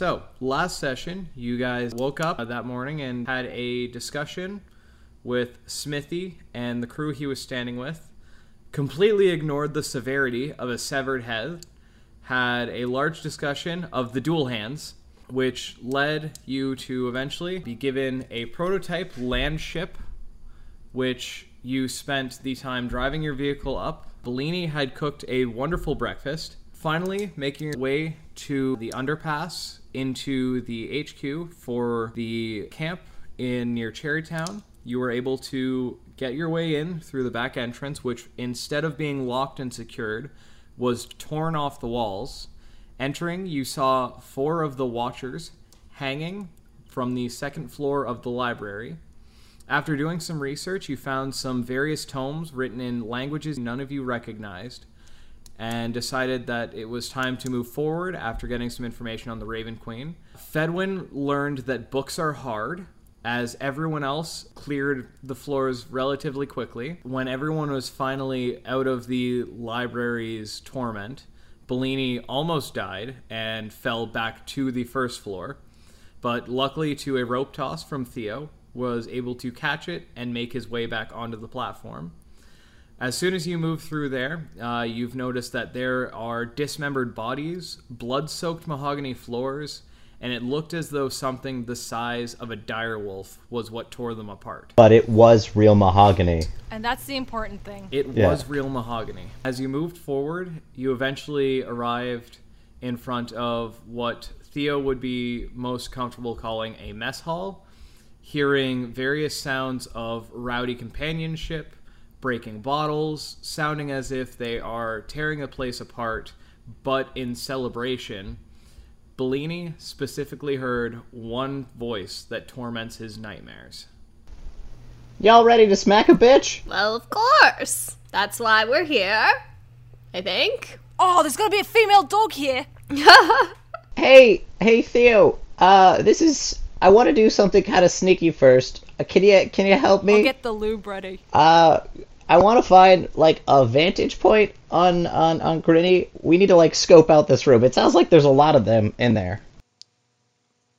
So, last session, you guys woke up uh, that morning and had a discussion with Smithy and the crew he was standing with. Completely ignored the severity of a severed head. Had a large discussion of the dual hands, which led you to eventually be given a prototype land ship, which you spent the time driving your vehicle up. Bellini had cooked a wonderful breakfast. Finally, making your way to the underpass into the HQ for the camp in near Cherrytown. You were able to get your way in through the back entrance, which instead of being locked and secured, was torn off the walls. Entering, you saw four of the watchers hanging from the second floor of the library. After doing some research, you found some various tomes written in languages none of you recognized and decided that it was time to move forward after getting some information on the Raven Queen. Fedwin learned that books are hard, as everyone else cleared the floors relatively quickly. When everyone was finally out of the library's torment, Bellini almost died and fell back to the first floor. But luckily, to a rope toss from Theo, was able to catch it and make his way back onto the platform. As soon as you move through there, uh, you've noticed that there are dismembered bodies, blood soaked mahogany floors, and it looked as though something the size of a dire wolf was what tore them apart. But it was real mahogany. And that's the important thing. It Yeah. was real mahogany. As you moved forward, you eventually arrived in front of what Theo would be most comfortable calling a mess hall, hearing various sounds of rowdy companionship, breaking bottles, sounding as if they are tearing a place apart, but in celebration. Bellini specifically heard one voice that torments his nightmares. Y'all ready to smack a bitch? Well, of course. That's why we're here. I think. Oh, there's gonna be a female dog here. Hey, hey Theo. Uh, this is. I want to do something kind of sneaky first. Uh, can you can you help I'll me? get the lube ready. Uh, I want to find like a vantage point on on on Grinny. We need to like scope out this room. It sounds like there's a lot of them in there.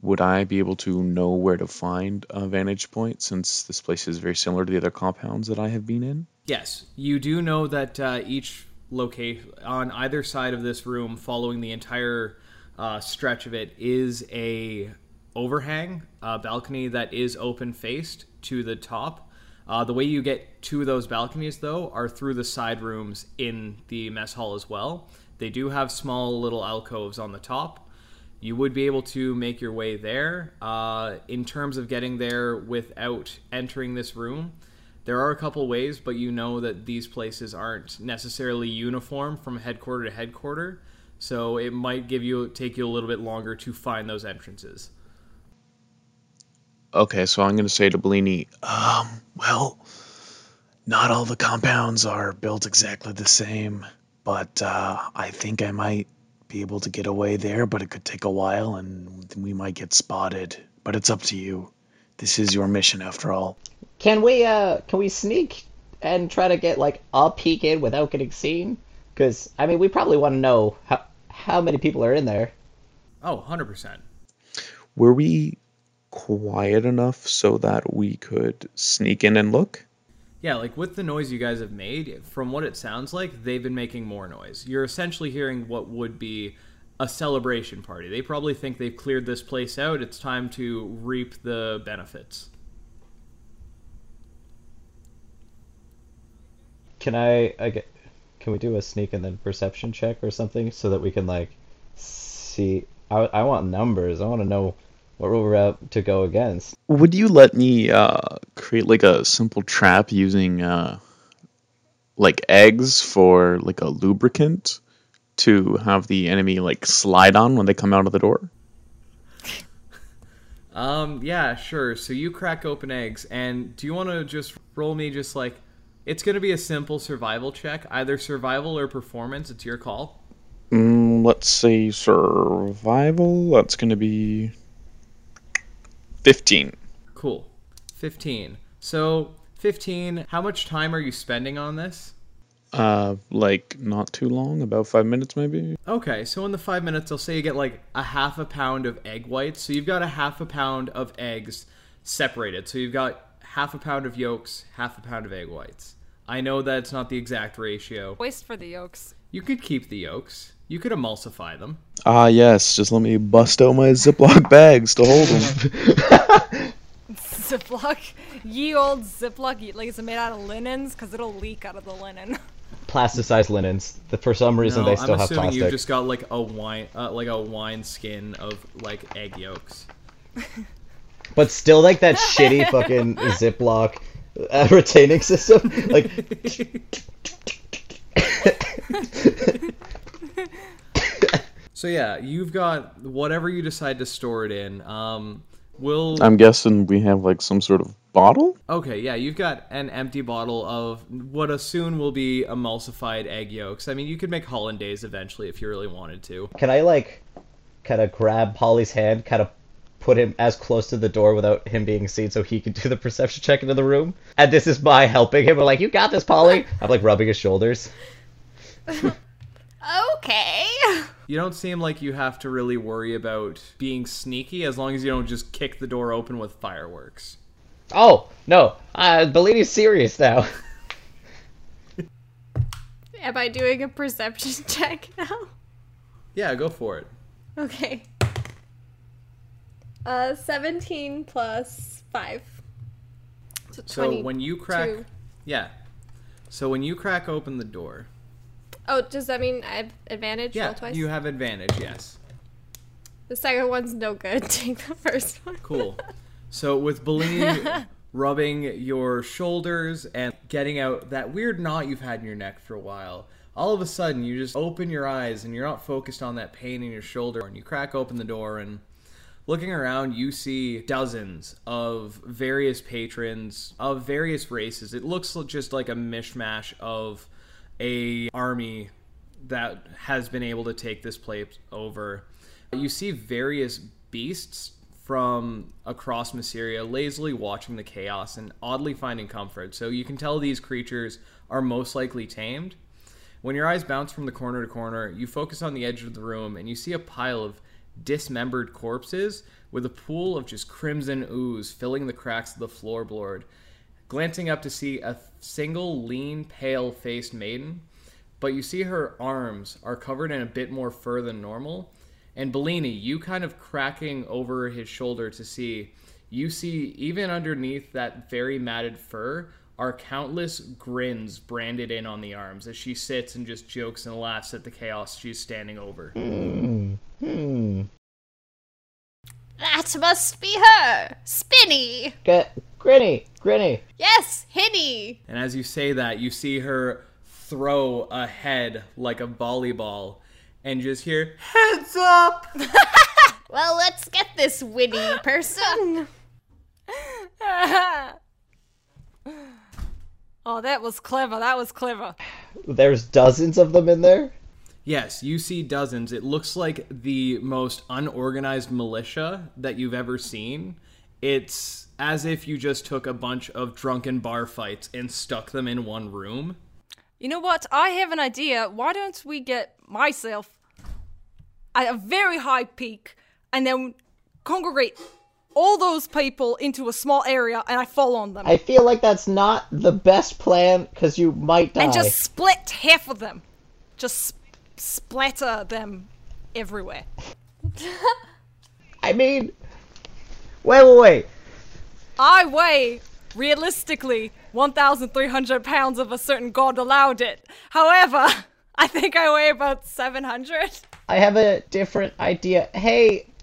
Would I be able to know where to find a vantage point since this place is very similar to the other compounds that I have been in? Yes, you do know that uh, each location on either side of this room, following the entire uh, stretch of it, is a overhang, a balcony that is open faced to the top. Uh, the way you get to those balconies, though, are through the side rooms in the mess hall as well. They do have small little alcoves on the top. You would be able to make your way there. Uh, in terms of getting there without entering this room, there are a couple ways, but you know that these places aren't necessarily uniform from headquarter to headquarter, so it might give you take you a little bit longer to find those entrances. Okay, so I'm going to say to Bellini, um, well, not all the compounds are built exactly the same, but uh, I think I might be able to get away there, but it could take a while and we might get spotted. But it's up to you. This is your mission after all. Can we uh can we sneak and try to get like a peek in without getting seen? Because I mean, we probably want to know how how many people are in there. Oh, 100%. Were we quiet enough so that we could sneak in and look? Yeah, like with the noise you guys have made, from what it sounds like, they've been making more noise. You're essentially hearing what would be a celebration party. They probably think they've cleared this place out. It's time to reap the benefits. Can I, I get, can we do a sneak and then perception check or something so that we can like see? I, I want numbers. I want to know what we're out to go against. Would you let me uh, create like a simple trap using uh, like eggs for like a lubricant to have the enemy like slide on when they come out of the door? Um, yeah, sure. So you crack open eggs, and do you want to just roll me just like it's going to be a simple survival check, either survival or performance. It's your call. Mm, let's say survival. That's gonna be fifteen. Cool. 15. So, 15, how much time are you spending on this? Uh, like not too long, about five minutes maybe. Okay, so in the five minutes, I'll say you get like a half a pound of egg whites. So you've got a half a pound of eggs separated. So you've got half a pound of yolks, half a pound of egg whites. I know that it's not the exact ratio. Waste for the yolks. You could keep the yolks. You could emulsify them. Ah, yes. Just let me bust out my Ziploc bags to hold them. Ziploc. Ye old Ziploc. ye- Like, is it made out of linens? Because it'll leak out of the linen. Plasticized linens. For some reason, No, they still I'm have assuming you've just got like a wine, uh, like a wine skin of like egg yolks. But still, like that shitty fucking Ziploc uh, retaining system. Like, So yeah, you've got whatever you decide to store it in. Um, will I'm guessing we have like some sort of bottle. Okay, yeah, you've got an empty bottle of what a soon will be emulsified egg yolks. I mean, you could make hollandaise eventually if you really wanted to. can I like kind of grab Polly's hand, kind of put him as close to the door without him being seen, so he can do the perception check into the room? And this is by helping him. I'm like, you got this, Polly. I'm like rubbing his shoulders. Okay. You don't seem like you have to really worry about being sneaky as long as you don't just kick the door open with fireworks. Oh no, uh, Bellini's serious now. Am I doing a perception check now? Yeah, go for it. Okay. Uh, 17 plus 5. So, So when you crack, yeah. So when you crack open the door, Oh, does that mean I have advantage? yeah, twice? you have advantage. Yes. The second one's no good. Take the first one. Cool. So with Bellini rubbing your shoulders and getting out that weird knot you've had in your neck for a while, all of a sudden you just open your eyes and you're not focused on that pain in your shoulder and you crack open the door and looking around you see dozens of various patrons of various races. It looks just like a mishmash of a army that has been able to take this place over. You see various beasts from across Mysteria lazily watching the chaos and oddly finding comfort. So you can tell these creatures are most likely tamed. When your eyes bounce from the corner to corner, you focus on the edge of the room and you see a pile of dismembered corpses with a pool of just crimson ooze filling the cracks of the floorboard. Glancing up to see a single lean, pale faced maiden, but you see her arms are covered in a bit more fur than normal. And Bellini, you kind of cracking over his shoulder to see, you see even underneath that very matted fur are countless grins branded in on the arms as she sits and just jokes and laughs at the chaos she's standing over. Hmm. That must be her! Spinny! Get Grinny, Grinny. Yes, Hinny! And as you say that, you see her throw a head like a volleyball and just hear, Heads up! Well, let's get this witty person. oh, that was clever. That was clever. There's dozens of them in there. Yes, you see dozens. It looks like the most unorganized militia that you've ever seen. It's as if you just took a bunch of drunken bar fights and stuck them in one room. You know what? I have an idea. Why don't we get myself at a very high peak and then congregate all those people into a small area and I fall on them. I feel like that's not the best plan because you might die. and just split half of them. Just sp- splatter them everywhere. I mean, wait, wait, wait. I weigh, realistically, 1,300 pounds if a certain god allowed it. However, I think I weigh about 700. I have a different idea. Hey,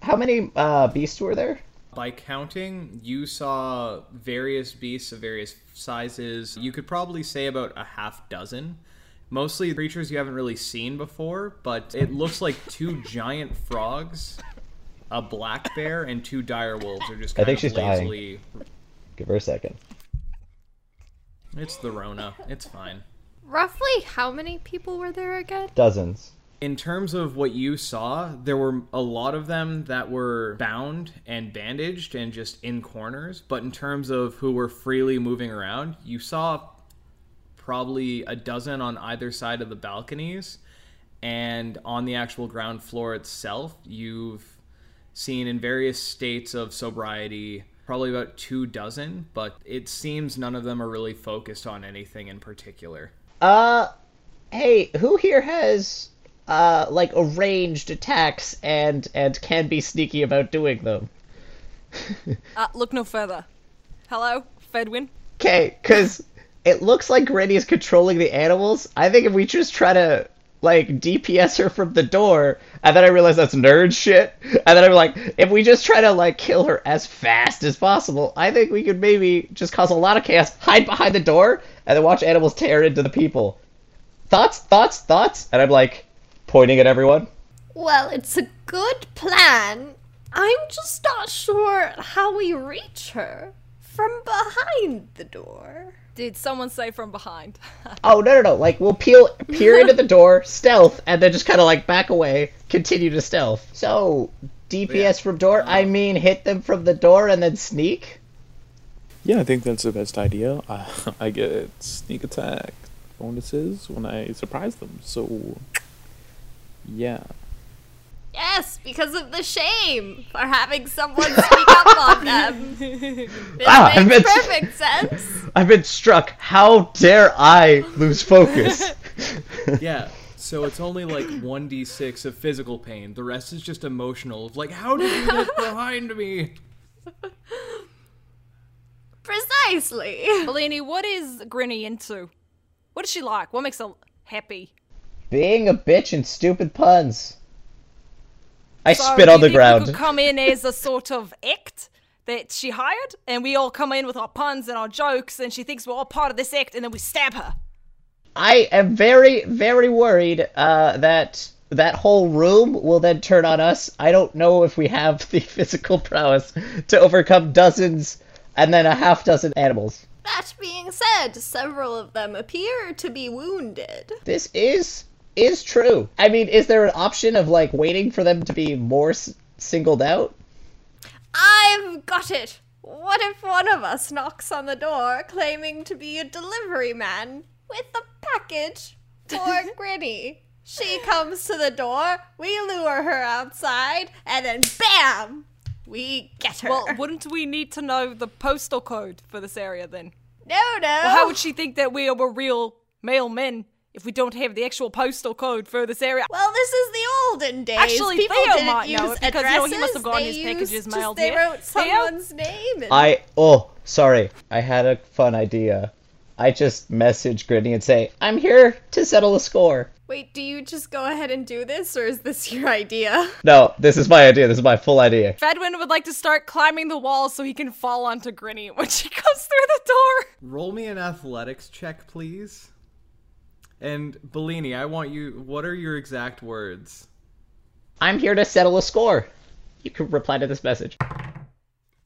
how many uh, beasts were there? By counting, you saw various beasts of various sizes. You could probably say about a half dozen. Mostly creatures you haven't really seen before, but it looks like two giant frogs, a black bear, and two dire wolves are just I think of she's dying. Give her a second. It's the Rona. It's fine. Roughly how many people were there again? Dozens. In terms of what you saw, there were a lot of them that were bound and bandaged and just in corners. But in terms of who were freely moving around, you saw probably a dozen on either side of the balconies. And on the actual ground floor itself, you've seen in various states of sobriety probably about two dozen, but it seems none of them are really focused on anything in particular. Uh, hey, who here has uh like arranged attacks and and can be sneaky about doing them? Uh, look no further. Hello, Fedwin. Okay, because it looks like Grinny is controlling the animals. I think if we just try to like DPS her from the door, and then I realize that's nerd shit, and then I'm like, if we just try to like kill her as fast as possible, I think we could maybe just cause a lot of chaos, hide behind the door, and then watch animals tear into the people. Thoughts, thoughts, thoughts, and I'm like pointing at everyone. Well, it's a good plan. I'm just not sure how we reach her from behind the door. Did someone say from behind? Oh no no no! Like we'll peel peer into the door, stealth, and then just kind of like back away, continue to stealth. So DPS Yeah. from door. I uh-huh. mean, hit them from the door and then sneak. Yeah, I think that's the best idea. I, I get sneak attack bonuses when I surprise them. So, yeah. Yes, because of the shame for having someone speak up on them. This Ah, makes meant- perfect sense. I've been struck. How dare I lose focus? Yeah. So it's only like 1d6 of physical pain. The rest is just emotional. Like, how did you get behind me? Precisely. Bellini, what is Grinny into? What is she like? What makes her happy? Being a bitch and stupid puns. I So, spit on the ground. could come in as a sort of act that she hired, and we all come in with our puns and our jokes, and she thinks we're all part of this act, and then we stab her. I am very, very worried uh, that that whole room will then turn on us. I don't know if we have the physical prowess to overcome dozens and then a half dozen animals. That being said, several of them appear to be wounded. This is is true. I mean, is there an option of like waiting for them to be more s- singled out? I've got it. What if one of us knocks on the door claiming to be a delivery man with a package for Grinny? She comes to the door, we lure her outside, and then BAM! We get her. Well, wouldn't we need to know the postal code for this area then? no, no. How would she think that we are real male men if we don't have the actual postal code for this area? Well, this is the olden days. Actually, People Theo didn't might use know it because, you know, he must have addresses. gotten They his used packages just- mailed They here. wrote Theo? someone's name. And I oh, sorry. I had a fun idea. I just message Grinny and say, "I'm here to settle a score." Wait, do you just go ahead and do this, or is this your idea? No, this is my idea. This is my full idea. Fedwin would like to start climbing the wall so he can fall onto Grinny when she comes through the door. Roll me an athletics check, please. And Bellini, I want you. What are your exact words? I'm here to settle a score. You can reply to this message.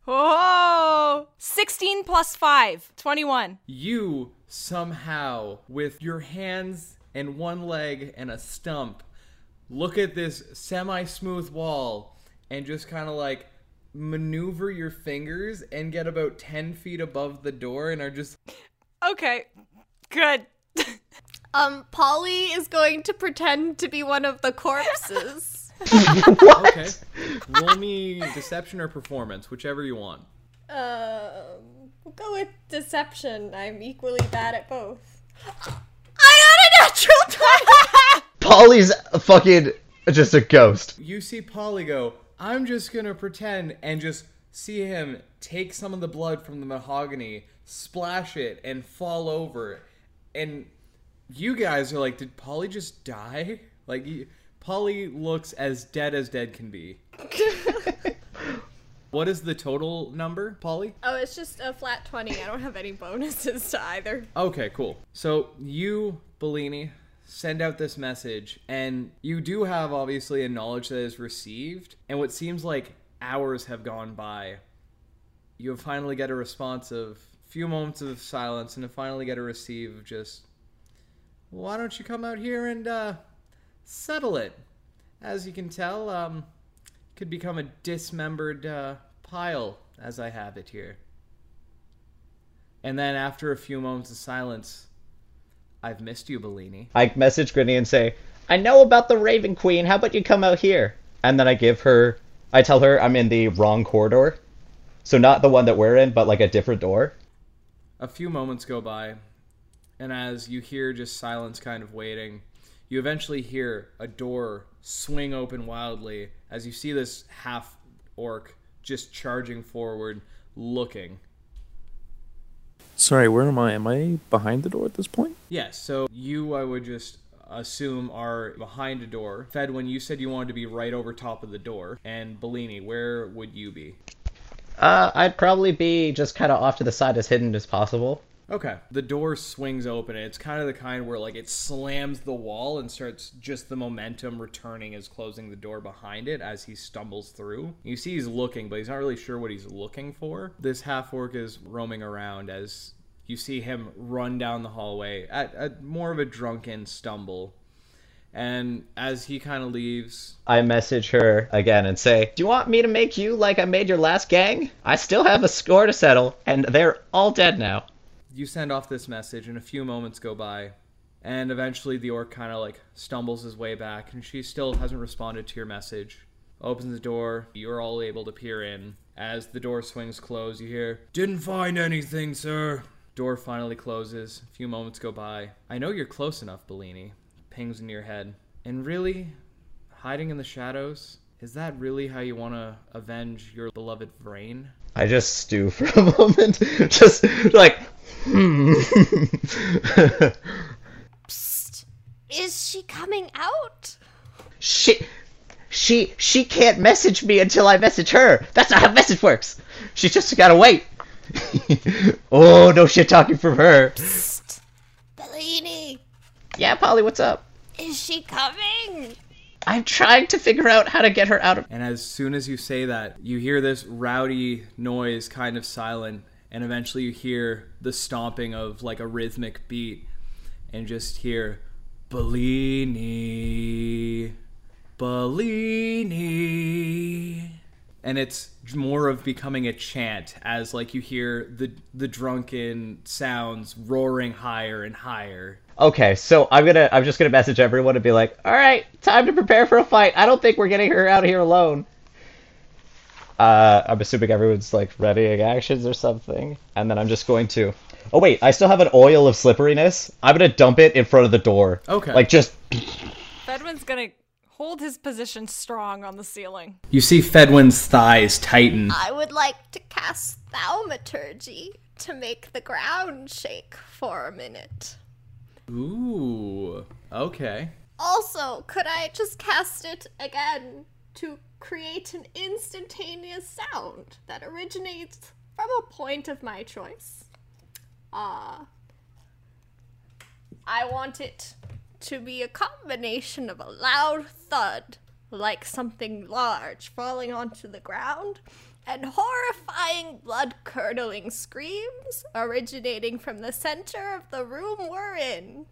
Oh! 16 plus 5, 21. You somehow, with your hands and one leg and a stump, look at this semi smooth wall and just kind of like maneuver your fingers and get about 10 feet above the door and are just. Okay, good. Um, Polly is going to pretend to be one of the corpses. Okay. Roll me deception or performance, whichever you want. um, we'll go with deception. I'm equally bad at both. I got a natural 20! Polly's fucking just a ghost. You see Polly go, I'm just gonna pretend and just see him take some of the blood from the mahogany, splash it, and fall over. And you guys are like, did Polly just die? Like, you- Polly looks as dead as dead can be. what is the total number, Polly? oh, it's just a flat 20. I don't have any bonuses to either. Okay, cool. So you, Bellini, send out this message, and you do have obviously a knowledge that is received, and what seems like hours have gone by. You have finally get a response of a few moments of silence, and to finally get a receive of just, why don't you come out here and uh, settle it? As you can tell, um, could become a dismembered uh, pile as I have it here. And then after a few moments of silence, I've missed you, Bellini. I message Grinny and say, I know about the Raven Queen. How about you come out here? And then I give her, I tell her I'm in the wrong corridor. So not the one that we're in, but like a different door. A few moments go by, and as you hear just silence kind of waiting, you eventually hear a door swing open wildly as you see this half orc just charging forward, looking. Sorry, where am I? Am I behind the door at this point? Yes, so you, I would just assume, are behind a door. Fedwin you said you wanted to be right over top of the door. And Bellini, where would you be? Uh, I'd probably be just kind of off to the side as hidden as possible. Okay. The door swings open. and It's kind of the kind where like it slams the wall and starts just the momentum returning as closing the door behind it as he stumbles through. You see he's looking, but he's not really sure what he's looking for. This half orc is roaming around as you see him run down the hallway at, at more of a drunken stumble. And as he kind of leaves, I message her again and say, Do you want me to make you like I made your last gang? I still have a score to settle, and they're all dead now. You send off this message, and a few moments go by, and eventually the orc kind of like stumbles his way back, and she still hasn't responded to your message. Opens the door, you're all able to peer in. As the door swings closed, you hear, Didn't find anything, sir. Door finally closes. A few moments go by. I know you're close enough, Bellini. Pings in your head. And really, hiding in the shadows, is that really how you want to avenge your beloved Vrain? I just stew for a moment, just like, hmm. Is she coming out? she, she, she can't message me until I message her. That's not how message works. She just gotta wait. oh, no shit talking from her. Psst. Bellini, Yeah, Polly, what's up? is she coming? I'm trying to figure out how to get her out of. And as soon as you say that, you hear this rowdy noise kind of silent, and eventually you hear the stomping of like a rhythmic beat, and just hear Bellini, Bellini. And it's more of becoming a chant as like you hear the the drunken sounds roaring higher and higher. Okay, so I'm gonna, I'm just gonna message everyone and be like, all right, time to prepare for a fight. I don't think we're getting her out here alone. Uh, I'm assuming everyone's like readying actions or something, and then I'm just going to. Oh wait, I still have an oil of slipperiness. I'm gonna dump it in front of the door. Okay. Like just. Fedwin's gonna hold his position strong on the ceiling. You see Fedwin's thighs tighten. I would like to cast thaumaturgy to make the ground shake for a minute. Ooh. Okay. Also, could I just cast it again to create an instantaneous sound that originates from a point of my choice? Uh, I want it to be a combination of a loud thud, like something large falling onto the ground, and horrifying, blood curdling screams originating from the center of the room we're in.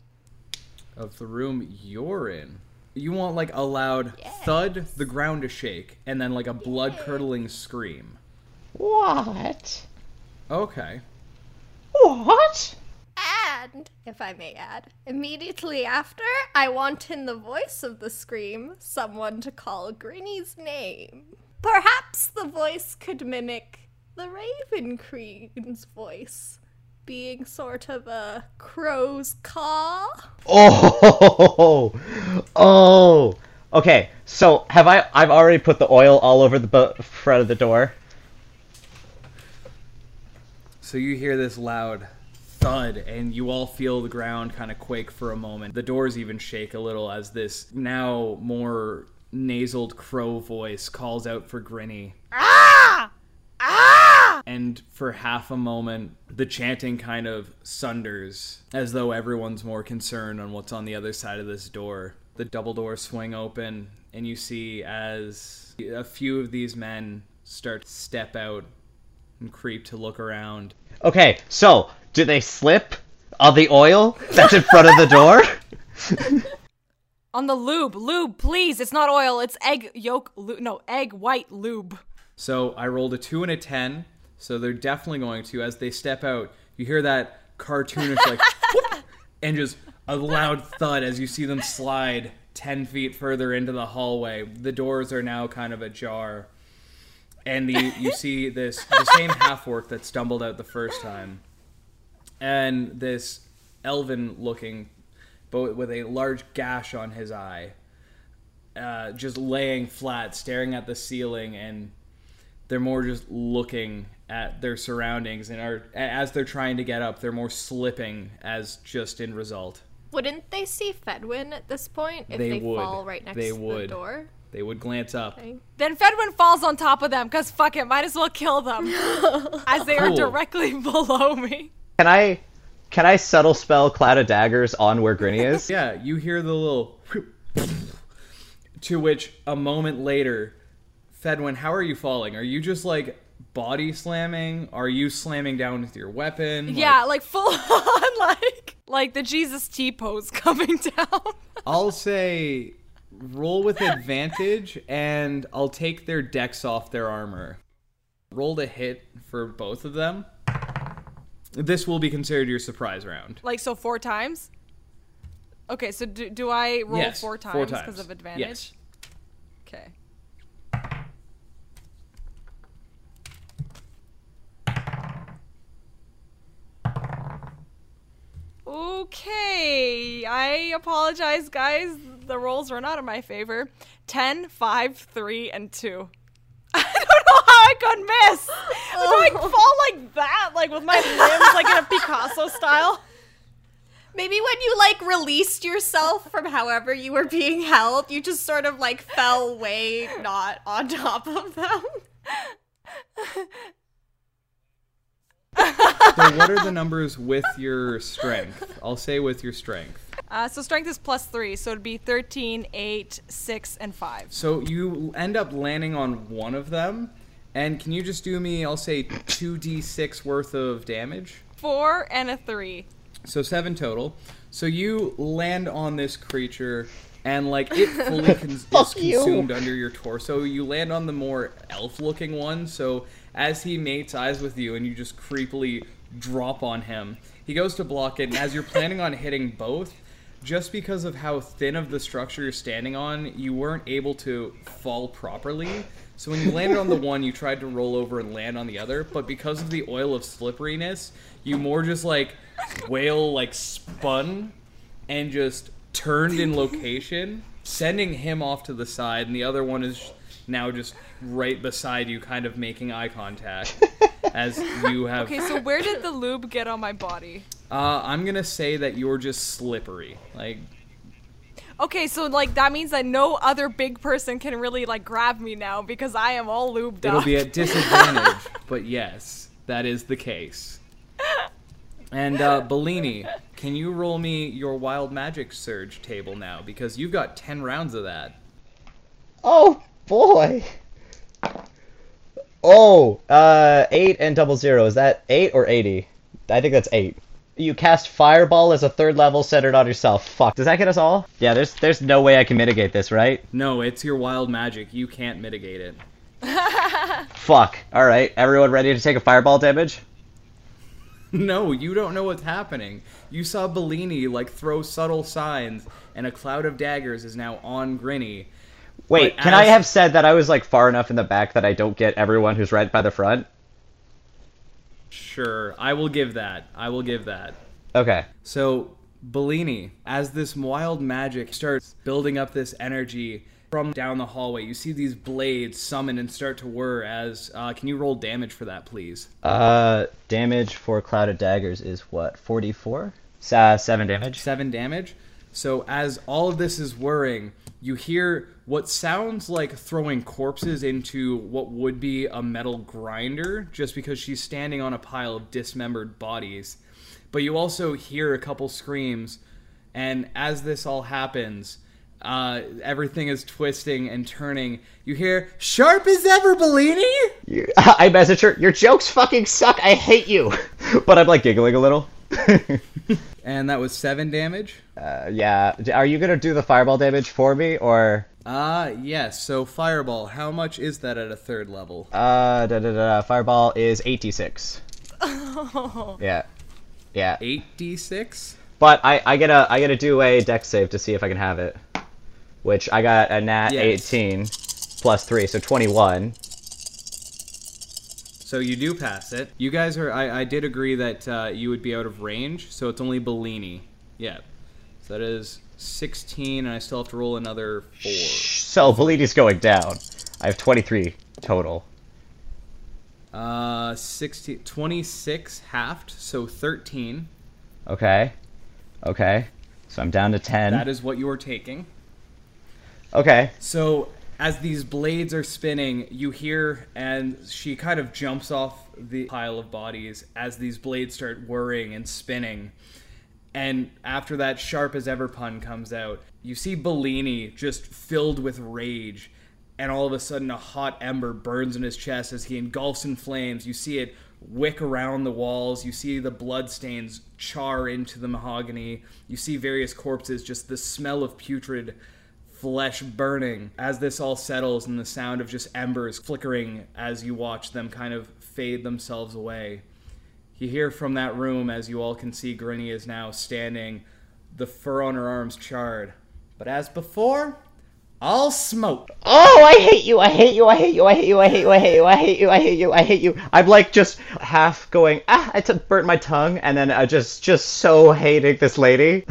of the room you're in. You want like a loud thud, the ground to shake, and then like a blood curdling scream. What? Okay. What? And, if I may add, immediately after, I want in the voice of the scream someone to call Grinny's name. Perhaps the voice could mimic the Raven Queen's voice, being sort of a crow's caw. Oh, oh. Okay, so have I? I've already put the oil all over the bo- front of the door. So you hear this loud thud, and you all feel the ground kind of quake for a moment. The doors even shake a little as this now more nasaled crow voice calls out for Grinny. Ah! Ah! And for half a moment, the chanting kind of sunders as though everyone's more concerned on what's on the other side of this door. The double doors swing open, and you see as a few of these men start to step out and creep to look around. Okay, so do they slip on the oil that's in front of the door? On the lube, lube, please. It's not oil. It's egg yolk. Lu- no, egg white lube. So I rolled a two and a ten, so they're definitely going to. As they step out, you hear that cartoonish like, whoop, and just a loud thud as you see them slide 10 feet further into the hallway. The doors are now kind of ajar. And the, you see this the same half orc that stumbled out the first time. And this elven looking, but with a large gash on his eye, uh, just laying flat, staring at the ceiling, and they're more just looking at their surroundings and are as they're trying to get up, they're more slipping as just in result. Wouldn't they see Fedwin at this point if They they, would. fall right next They to would. the door? They would glance up. Okay. Then Fedwin falls on top of them, because fuck it, might as well kill them. as they are directly below me. Can I can I subtle spell cloud of daggers on where Grinny is? Yeah, you hear the little to which a moment later, Fedwin, how are you falling? Are you just like body slamming? Are you slamming down with your weapon? Like- Yeah, like full on, like like the Jesus T pose coming down. I'll say roll with advantage and I'll take their Dex off their armor. Roll to hit for both of them. This will be considered your surprise round. like so four times. Okay, so do, do I roll yes, four times because of advantage? Yes. Okay. Okay, I apologize, guys. The rolls were not in my favor. 10, 5, 3, and 2. I don't know how I could miss. Do I oh. fall like that, like with my limbs, like in a Picasso style? Maybe when you like released yourself from however you were being held, you just sort of like fell way not on top of them. So what are the numbers with your strength? I'll say with your strength. Uh, so strength is plus 3, so it'd be 13, 8, 6, and 5. So you end up landing on one of them. And can you just do me, I'll say 2d6 worth of damage? 4 and a 3. So seven total. So you land on this creature, and like it fully cons- is Fuck you. consumed under your torso. You land on the more elf-looking one. So as he mates eyes with you, and you just creepily drop on him, he goes to block it. And as you're planning on hitting both, just because of how thin of the structure you're standing on, you weren't able to fall properly. So when you landed on the one, you tried to roll over and land on the other, but because of the oil of slipperiness, you more just like whale like spun and just turned in location, sending him off to the side, and the other one is now just right beside you, kind of making eye contact as you have. Okay, so where did the lube get on my body? Uh, I'm gonna say that you're just slippery. Like Okay, so like that means that no other big person can really like grab me now because I am all lubed up. It'll be at disadvantage, but yes, that is the case. And uh, Bellini, can you roll me your wild magic surge table now? Because you've got ten rounds of that. Oh boy. Oh, uh, eight and double zero. Is that eight or eighty? I think that's eight. You cast fireball as a third level centered on yourself. Fuck. Does that get us all? Yeah. There's there's no way I can mitigate this, right? No, it's your wild magic. You can't mitigate it. Fuck. All right. Everyone ready to take a fireball damage? No, you don't know what's happening. You saw Bellini like throw subtle signs, and a cloud of daggers is now on Grinny. Wait. But Can I have said that I was like far enough in the back that I don't get everyone who's right by the front? Sure, I will give that. I will give that. Okay. So, Bellini, as this wild magic starts building up this energy from down the hallway, you see these blades summon and start to whir as. Uh, can you roll damage for that, please? Uh, damage for cloud of daggers is what? Forty-four. Uh, seven damage. Seven damage. So, as all of this is whirring, you hear what sounds like throwing corpses into what would be a metal grinder, just because she's standing on a pile of dismembered bodies. But you also hear a couple screams, and as this all happens, uh, everything is twisting and turning. You hear, Sharp as ever, Bellini! I message her. Your jokes fucking suck. I hate you. But I'm like giggling a little. And that was seven damage. Uh, yeah. Are you gonna do the fireball damage for me, or Ah, yes. So, Fireball, how much is that at a third level? uh, da da da? Fireball is eighty-six. Yeah. Yeah. 8d6? But I, I gotta I gotta do a Dex save to see if I can have it. Which I got a nat Yes. 18 plus three, so 21. So you do pass it. You guys are. I, I did agree that uh, you would be out of range, so it's only Bellini. Yeah. So that is 16, and I still have to roll another four. So Bellini's going down. I have 23 total. Uh, 16, 26 halved, so 13. Okay. Okay. So I'm down to 10. That is what you are taking. okay. So as these blades are spinning, you hear, and she kind of jumps off the pile of bodies as these blades start whirring and spinning. And after that sharp as ever pun comes out, you see Bellini just filled with rage. And all of a sudden, a hot ember burns in his chest as he engulfs in flames. You see it wick around the walls. You see the blood stains char into the mahogany. You see various corpses, just the smell of putrid flesh burning as this all settles and the sound of just embers flickering as you watch them kind of fade themselves away. You hear from that room as you all can see Grinny is now standing, the fur on her arms charred. But as before, all smoke. Oh, I hate you! I hate you! I hate you! I hate you! I hate you! I hate you! I hate you! I hate you! I hate you! I'm like just half going. Ah, I t- burnt my tongue, and then I just just so hating this lady.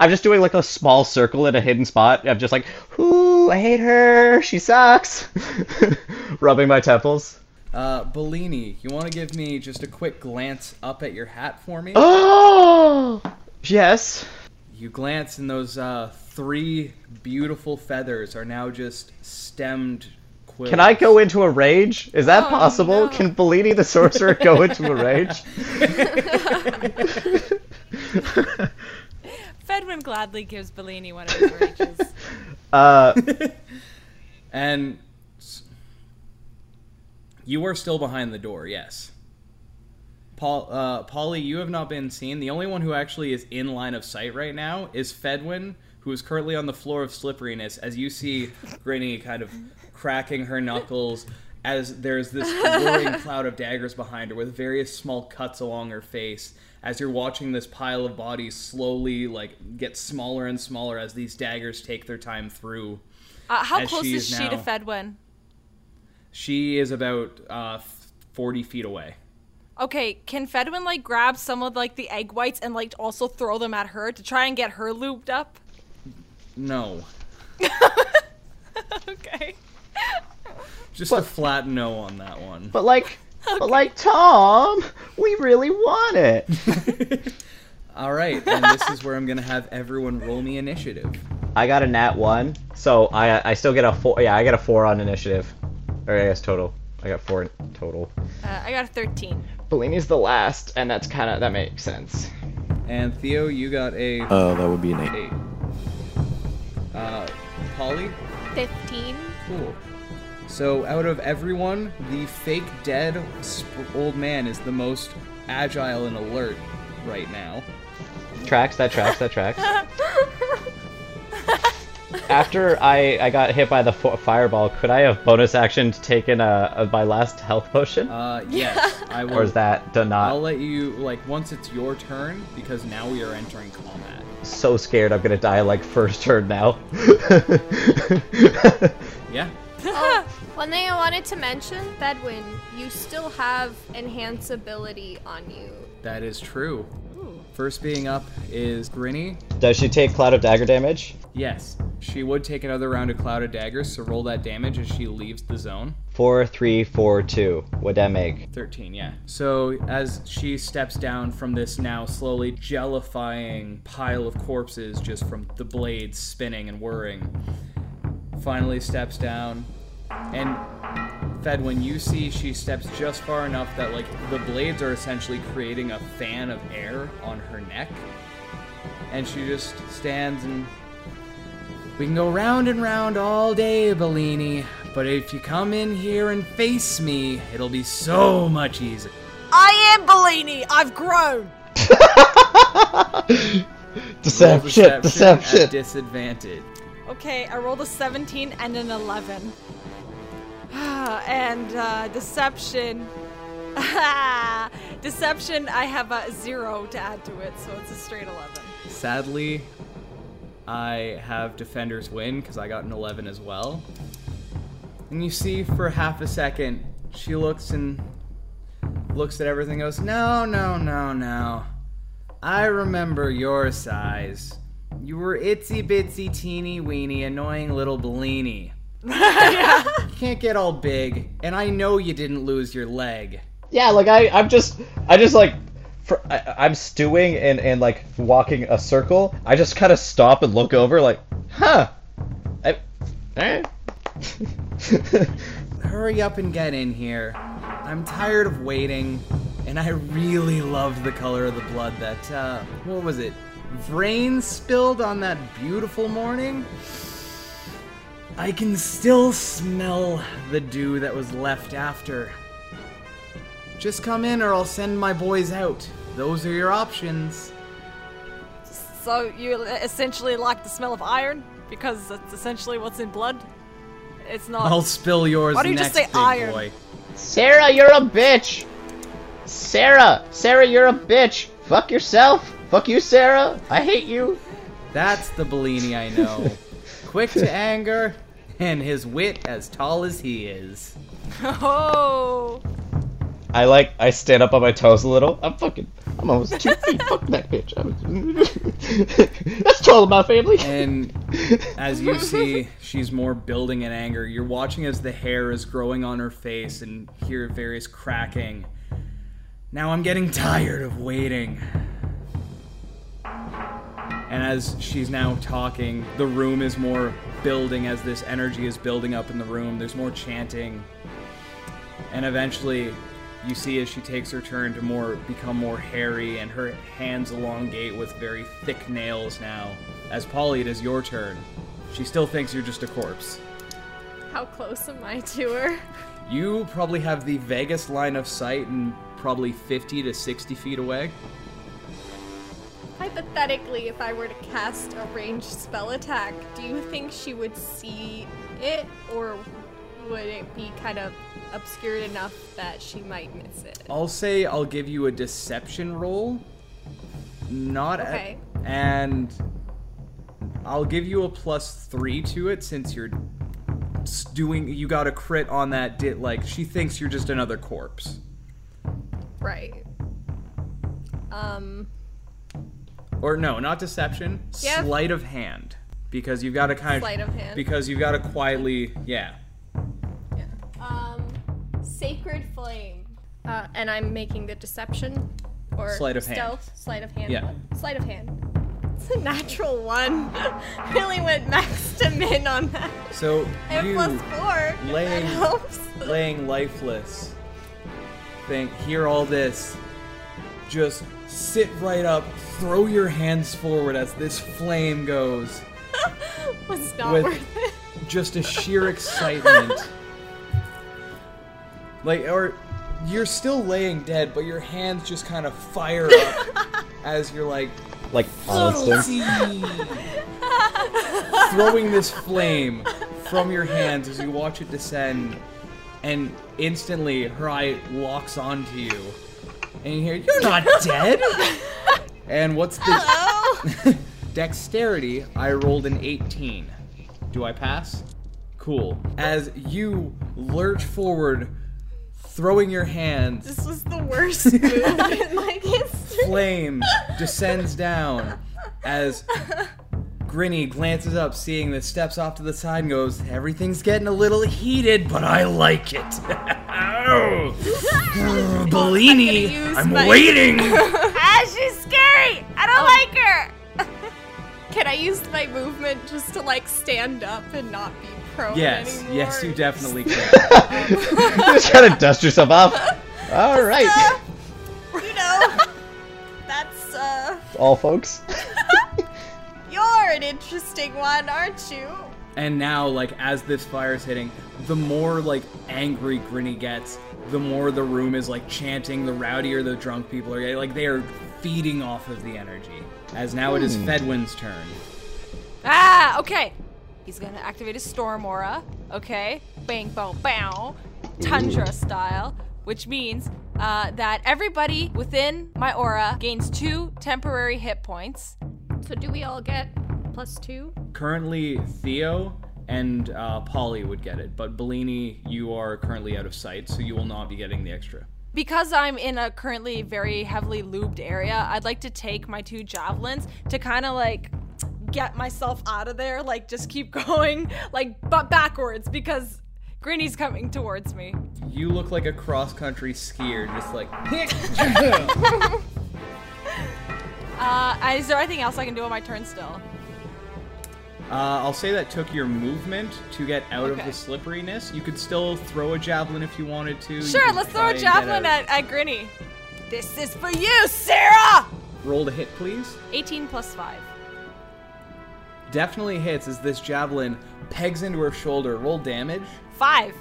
I'm just doing like a small circle in a hidden spot. I'm just like, ooh, I hate her. She sucks. Rubbing my temples. Uh, Bellini, you want to give me just a quick glance up at your hat for me? Oh, yes. You glance, and those uh, three beautiful feathers are now just stemmed quills. Can I go into a rage? Is that Oh, possible? no. Can Bellini the sorcerer go into a rage? Fedwin gladly gives Bellini one of his rages. Uh, And you are still behind the door, yes. Paul, uh, Polly, you have not been seen. The only one who actually is in line of sight right now is Fedwin, who is currently on the floor of slipperiness. As you see Grinny kind of cracking her knuckles, as there's this whirring cloud of daggers behind her with various small cuts along her face. As you're watching this pile of bodies slowly like get smaller and smaller as these daggers take their time through. Uh, how As close she is is she to Fedwin? She is about uh, 40 feet away. Okay, can Fedwin like grab some of like the egg whites and like also throw them at her to try and get her looped up? No. Okay. Just a flat no on that one. but like, but like Tom, we really want it. All right, and this is where I'm going to have everyone roll me initiative. I got a nat one, so I I still get a four. Yeah, I get a four on initiative, or I guess total. I got four total. Uh, I got a 13. Bellini's the last, and that's kind of that makes sense. And Theo, you got a Oh, that would be an eight. 8. Uh, Polly? 15. Cool. So, out of everyone, the fake dead sp- old man is the most agile and alert right now. Tracks. That tracks. That tracks. After I, I got hit by the fo- fireball, could I have bonus action taken a, a my last health potion, Uh, yes, I will. or is that done I'll let you like once it's your turn because now we are entering combat. So scared I'm gonna die like first turn now. Yeah. One thing I wanted to mention, Fedwin, you still have enhance ability on you. That is true. First being up is Grinny. Does she take cloud of dagger damage? Yes, she would take another round of Cloud of Daggers, so roll that damage as she leaves the zone. Four, three, four, two. What'd that make? 13, yeah. So as she steps down from this now slowly jellifying pile of corpses just from the blades spinning and whirring, finally steps down. And Fedwin you see she steps just far enough that like the blades are essentially creating a fan of air on her neck, and she just stands and we can go round and round all day, Bellini. But if you come in here and face me, it'll be so much easier. I am Bellini. I've grown. Roll Deception! At Deception! disadvantage. Okay, I rolled a 17 and an 11. and uh, deception. deception, I have a zero to add to it, so it's a straight 11. Sadly, I have defenders win because I got an 11 as well. And you see for half a second, she looks and looks at everything goes, No, no, no, no. I remember your size. You were itsy bitsy teeny weeny annoying little Bellini. You can't get all big, and I know you didn't lose your leg. Yeah, like I, I'm just, I just like, for, I, I'm stewing and and like walking a circle. I just kind of stop and look over, like, huh, I, eh? Hurry up and get in here. I'm tired of waiting, and I really loved the color of the blood that, uh, what was it? Vrain spilled on that beautiful morning? I can still smell the dew that was left after. Just come in or I'll send my boys out. Those are your options. So you essentially like the smell of iron because that's essentially what's in blood. It's not. I'll spill yours Why don't you next, just say big iron? boy. Sarah, you're a bitch. Sarah, Sarah, you're a bitch. Fuck yourself. Fuck you, Sarah. I hate you. That's the Bellini I know. Quick to anger, and his wit as tall as he is. Oh. I like, I stand up on my toes a little. I'm fucking, I'm almost two feet. Fuck that bitch. I'm- That's tall in my family. And as you see, she's more building in anger. You're watching as the hair is growing on her face and hear various cracking. Now I'm getting tired of waiting. And as she's now talking, the room is more building as this energy is building up in the room. There's more chanting. And eventually, you see as she takes her turn to more become more hairy and her hands elongate with very thick nails now. As Polly, it is your turn. She still thinks you're just a corpse. How close am I to her? You probably have the vaguest line of sight and probably 50 to 60 feet away. Hypothetically, if I were to cast a ranged spell attack, do you think she would see it, or would it be kind of obscured enough that she might miss it? I'll say I'll give you a deception roll. Not a- Okay. and I'll give you a plus three to it since you're doing. You got a crit on that. Di- like she thinks you're just another corpse. Right. Um. Or no, not deception. Yeah. Sleight of hand, because you've got to kind of Sleight of hand. Because you've got to quietly, yeah. Yeah. Um. Sacred flame. Uh, and I'm making the deception or Sleight of hand. stealth. Sleight of hand. Yeah. one. Sleight of hand. It's a natural one. really went max to min on that. So And you plus four. laying- helps. laying lifeless. Think, hear all this. Just sit right up, throw your hands forward as this flame goes. was not with- worth it. Just a sheer excitement. Like, or you're still laying dead, but your hands just kind of fire up as you're like, Like on throwing this flame from your hands as you watch it descend, and instantly her eye locks onto you, and you hear, "You're not dead." and what's the dexterity? I rolled an 18. Do I pass? Cool. As you lurch forward, throwing your hands, This was the worst move in my history. flame descends down as Grinny glances up, seeing the steps off to the side and goes, Everything's getting a little heated, but I like it. oh, I'm Bellini, I'm my- waiting. Ah, she's scary. I don't like her. Can I use my movement just to like stand up and not be prone yes, anymore? yes, you definitely can. just trying to dust yourself off. All right, Uh, you know, that's uh, all folks. You're an interesting one, aren't you? And now, like, as this fire's hitting, the more, like, angry Grinny gets, the more the room is, like, chanting, the rowdier the drunk people are getting. Like, they are feeding off of the energy. As now it is Fedwin's turn. Ah, okay. He's gonna activate his storm aura. Okay, bang, bow, bow, tundra style, which means uh, that everybody within my aura gains two temporary hit points, So do we all get plus two? Currently, Theo and uh, Polly would get it, but Bellini, you are currently out of sight, so you will not be getting the extra. Because I'm in a currently very heavily lubed area, I'd like to take my two javelins to kind of like get myself out of there, like just keep going, like but backwards because Grinny's coming towards me. You look like a cross country skier, just like. Uh, is there anything else I can do on my turn still? Uh, I'll say that took your movement to get out of the slipperiness. You could still throw a javelin if you wanted to. Sure, let's throw a javelin at, at Grinny. This is for you, Sarah! Roll to hit, please. 18 plus 5. Definitely hits as this javelin pegs into her shoulder. Roll damage. 5.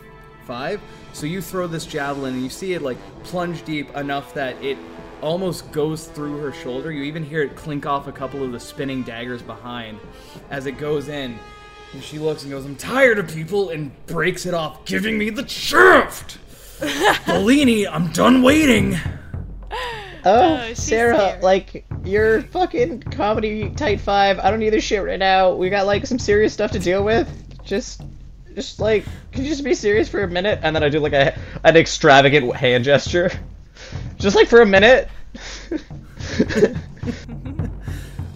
Five. So you throw this javelin and you see it like plunge deep enough that it almost goes through her shoulder. You even hear it clink off a couple of the spinning daggers behind as it goes in. And she looks and goes, I'm tired of people, and breaks it off, giving me the shaft! Bellini, I'm done waiting! Oh, oh, she's Sarah, scared. like you're fucking comedy tight five. I don't need this shit right now. We got like some serious stuff to deal with. Just, just like, can you just be serious for a minute? And then I do like a an extravagant hand gesture, just like for a minute.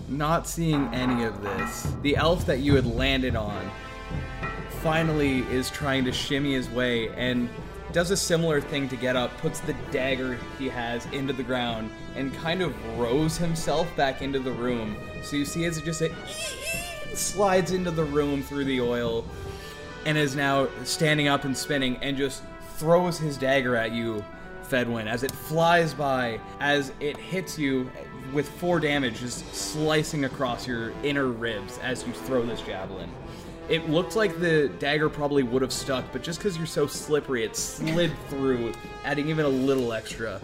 Not seeing any of this. The elf that you had landed on finally is trying to shimmy his way and does a similar thing to get up, puts the dagger he has into the ground, and kind of rows himself back into the room. So you see as it just it slides into the room through the oil and is now standing up and spinning and just throws his dagger at you, Fedwin, as it flies by, as it hits you with four damage, just slicing across your inner ribs as you throw this javelin. It looked like the dagger probably would have stuck, but just because you're so slippery, it slid through, adding even a little extra.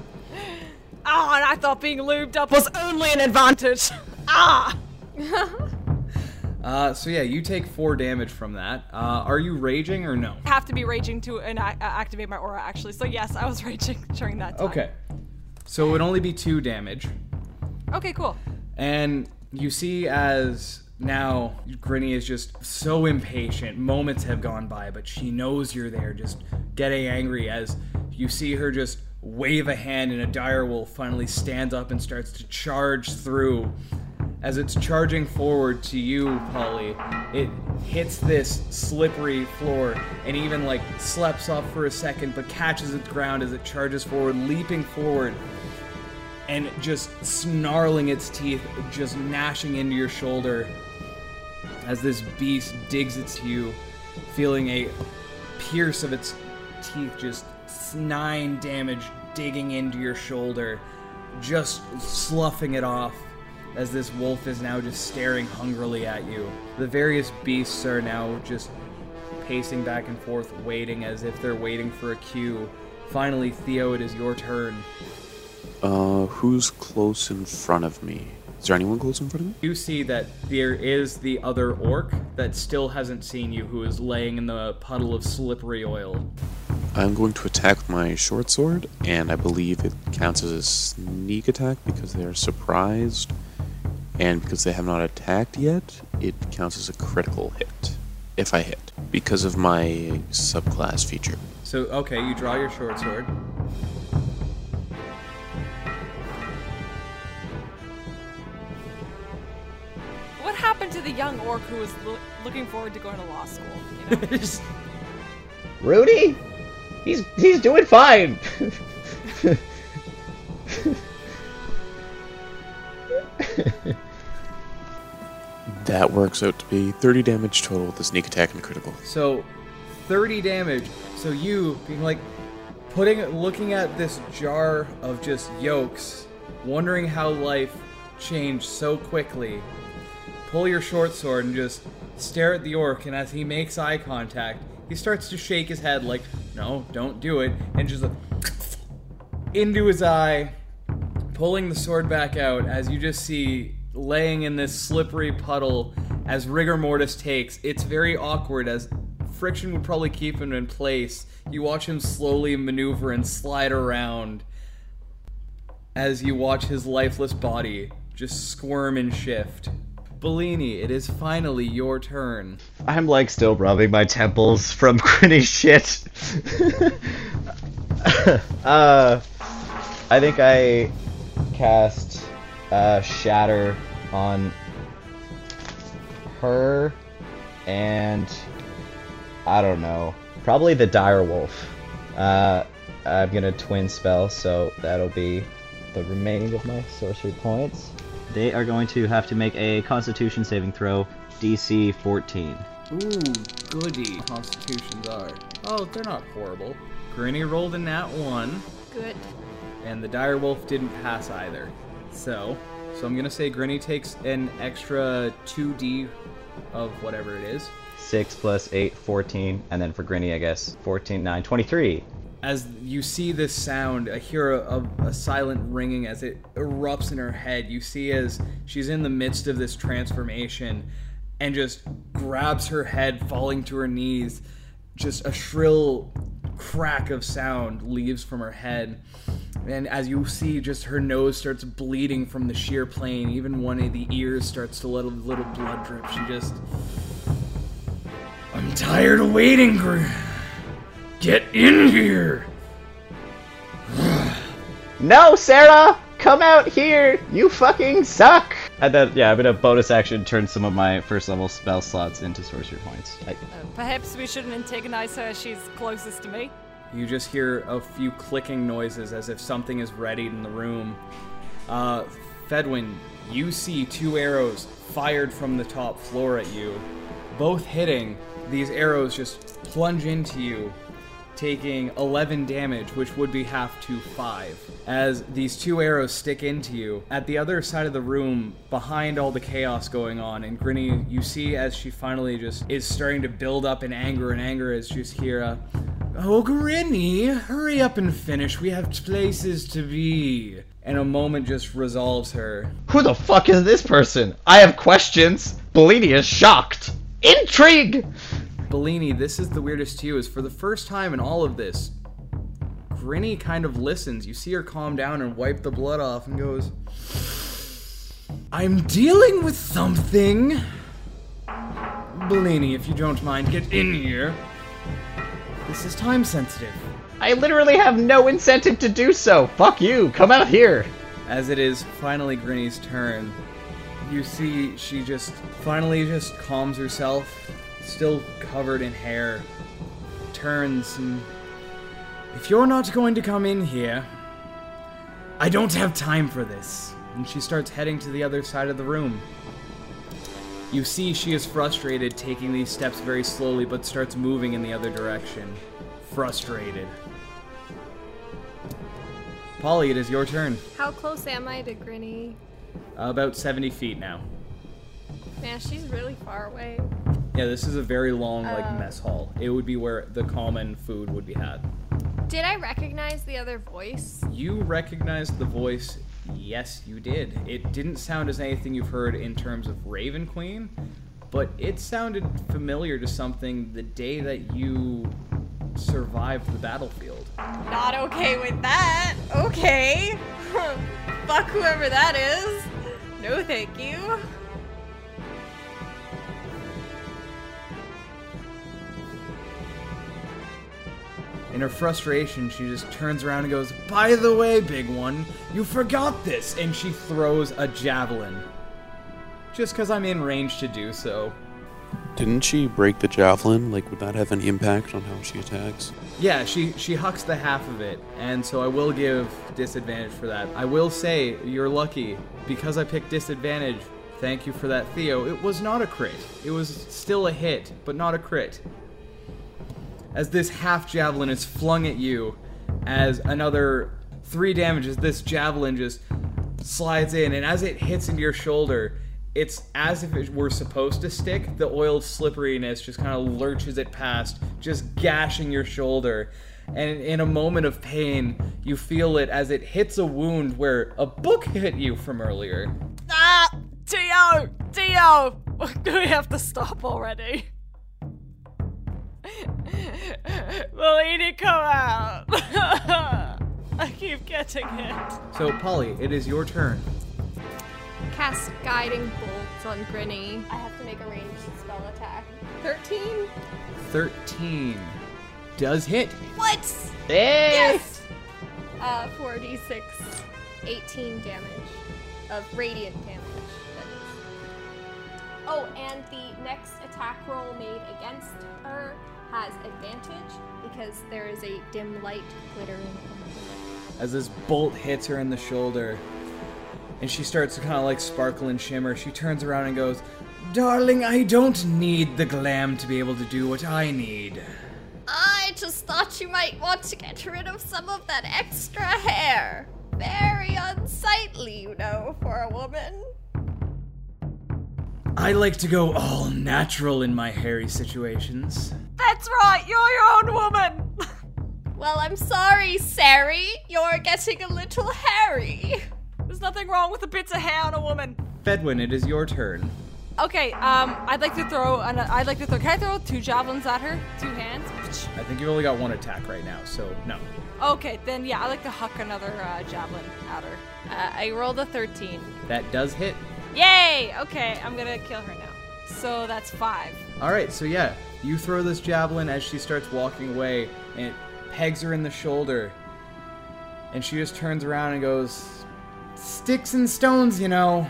Oh, and I thought being lubed up was only an advantage. Ah! Uh, so yeah, you take four damage from that. Uh, are you raging or no? I have to be raging to and uh, activate my aura actually. So yes, I was raging during that time. Okay. So it would only be two damage. Okay, cool. And you see as now Grinny is just so impatient. Moments have gone by, but she knows you're there, just getting angry as you see her just wave a hand and a dire wolf finally stands up and starts to charge through. As it's charging forward to you, Polly, it hits this slippery floor and even like slaps off for a second, but catches its ground as it charges forward, leaping forward and just snarling its teeth, just gnashing into your shoulder as this beast digs its you, feeling a pierce of its teeth, just nine damage digging into your shoulder, just sloughing it off as this wolf is now just staring hungrily at you. The various beasts are now just pacing back and forth, waiting as if they're waiting for a cue. Finally, Theo, it is your turn. Uh, who's close in front of me? Is there anyone close in front of me? You see that there is the other orc that still hasn't seen you, who is laying in the puddle of slippery oil. I'm going to attack with my short sword, and I believe it counts as a sneak attack because they are surprised, and because they have not attacked yet, it counts as a critical hit if I hit because of my subclass feature. So, okay, you draw your short sword. What happened to the young orc who was lo- looking forward to going to law school? You know? Rudy, he's he's doing fine. That works out to be 30 damage total with the sneak attack and critical. So, 30 damage. So you being like putting looking at this jar of just yolks, wondering how life changed so quickly. Pull your short sword and just stare at the orc and as he makes eye contact, he starts to shake his head like, "No, don't do it." And just into his eye, pulling the sword back out as you just see laying in this slippery puddle as rigor mortis takes. It's very awkward as friction would probably keep him in place. You watch him slowly maneuver and slide around as you watch his lifeless body just squirm and shift. Bellini, it is finally your turn. I'm like still rubbing my temples from gritty shit. uh, I think I cast uh, Shatter on her and I don't know, probably the Dire Wolf. Uh, I'm gonna twin spell, so that'll be the remaining of my sorcery points. They are going to have to make a Constitution saving throw, DC 14. Ooh, goody. Constitutions are. Oh, they're not horrible. Grinny rolled a nat 1, Good. and the dire wolf didn't pass either. So, so I'm gonna say Grinny takes an extra 2d of whatever it is. 6 plus 8, 14, and then for Grinny, I guess, 14, 9, 23. As you see this sound, I hear a, a, a silent ringing as it erupts in her head. You see as she's in the midst of this transformation and just grabs her head, falling to her knees. Just a shrill crack of sound leaves from her head. And as you see, just her nose starts bleeding from the sheer pain. Even one of the ears starts to let a little blood drip. She just. I'm tired of waiting, Gr- Get in here! No, Sarah! Come out here! You fucking suck! And then, yeah, I'm gonna bonus action turn some of my first level spell slots into sorcery points. I, Uh, perhaps we shouldn't antagonize her. She's closest to me. You just hear a few clicking noises as if something is readied in the room. Uh, Fedwin, you see two arrows fired from the top floor at you. Both hitting, these arrows just plunge into you, taking 11 damage, which would be half to 5. As these two arrows stick into you, at the other side of the room, behind all the chaos going on, and Grinny, you see as she finally just is starting to build up in anger and anger as just hear a, uh, Oh, Grinny, hurry up and finish. We have places to be. And a moment just resolves her. Who the fuck is this person? I have questions. Bellini is shocked. Intrigue! Bellini, this is the weirdest to you, is for the first time in all of this, Grinny kind of listens. You see her calm down and wipe the blood off and goes, I'm dealing with something. Bellini, if you don't mind, get in here. This is time sensitive. I literally have no incentive to do so. Fuck you. Come out here. As it is finally Grinny's turn, you see she just finally just calms herself, still covered in hair, turns and. If you're not going to come in here, I don't have time for this. And she starts heading to the other side of the room. You see she is frustrated, taking these steps very slowly, but starts moving in the other direction. Frustrated. Polly, it is your turn. How close am I to Grinny? About 70 feet now. Man, she's really far away. Yeah, this is a very long, like, Oh. mess hall. It would be where the common food would be had. Did I recognize the other voice? You recognized the voice. Yes, you did. It didn't sound as anything you've heard in terms of Raven Queen, but it sounded familiar to something the day that you survived the battlefield. Not okay with that. Okay. Fuck whoever that is. No, thank you. In her frustration, she just turns around and goes, By the way, big one, you forgot this! And she throws a javelin. Just because I'm in range to do so. Didn't she break the javelin? Like, would that have any impact on how she attacks? Yeah, she she hucks the half of it, and so I will give disadvantage for that. I will say you're lucky because I picked disadvantage. Thank you for that, Theo. It was not a crit. It was still a hit, but not a crit. As this half javelin is flung at you, as another three damages this javelin just slides in, and as it hits into your shoulder, it's as if it were supposed to stick. The oil slipperiness just kind of lurches it past, just gashing your shoulder. And in a moment of pain, you feel it as it hits a wound where a book hit you from earlier. Ah! Dio! Dio! Do we have to stop already? Bellini, come out! I keep getting it. So, Polly, it is your turn. cast Guiding bolts on Grinny. I have to make a ranged spell attack. 13? 13 does hit. What? Hey! Yes! Uh, 4d6, 18 damage of radiant damage. Oh, and the next attack roll made against her has advantage because there is a dim light glittering as this bolt hits her in the shoulder and she starts to kind of like sparkle and shimmer she turns around and goes darling i don't need the glam to be able to do what i need I just thought you might want to get rid of some of that extra hair. Very unsightly, you know, for a woman. i like to go all natural in my hairy situations That's right, you're your own woman. Well, I'm sorry, Sari. You're getting a little hairy. There's nothing wrong with the bits of hair on a woman. fedwin it is your turn Okay, um, I'd like to throw, an, I'd like to throw, can I throw two javelins at her? Two hands? i think you've only got one attack right now so no Okay, then yeah, I'd like to huck another uh, javelin at her. Uh, I rolled a 13. that does hit Yay! Okay, I'm gonna kill her now. So that's five. All right, so yeah, you throw this javelin as she starts walking away, and it pegs her in the shoulder, and she just turns around and goes, "Sticks and stones, you know,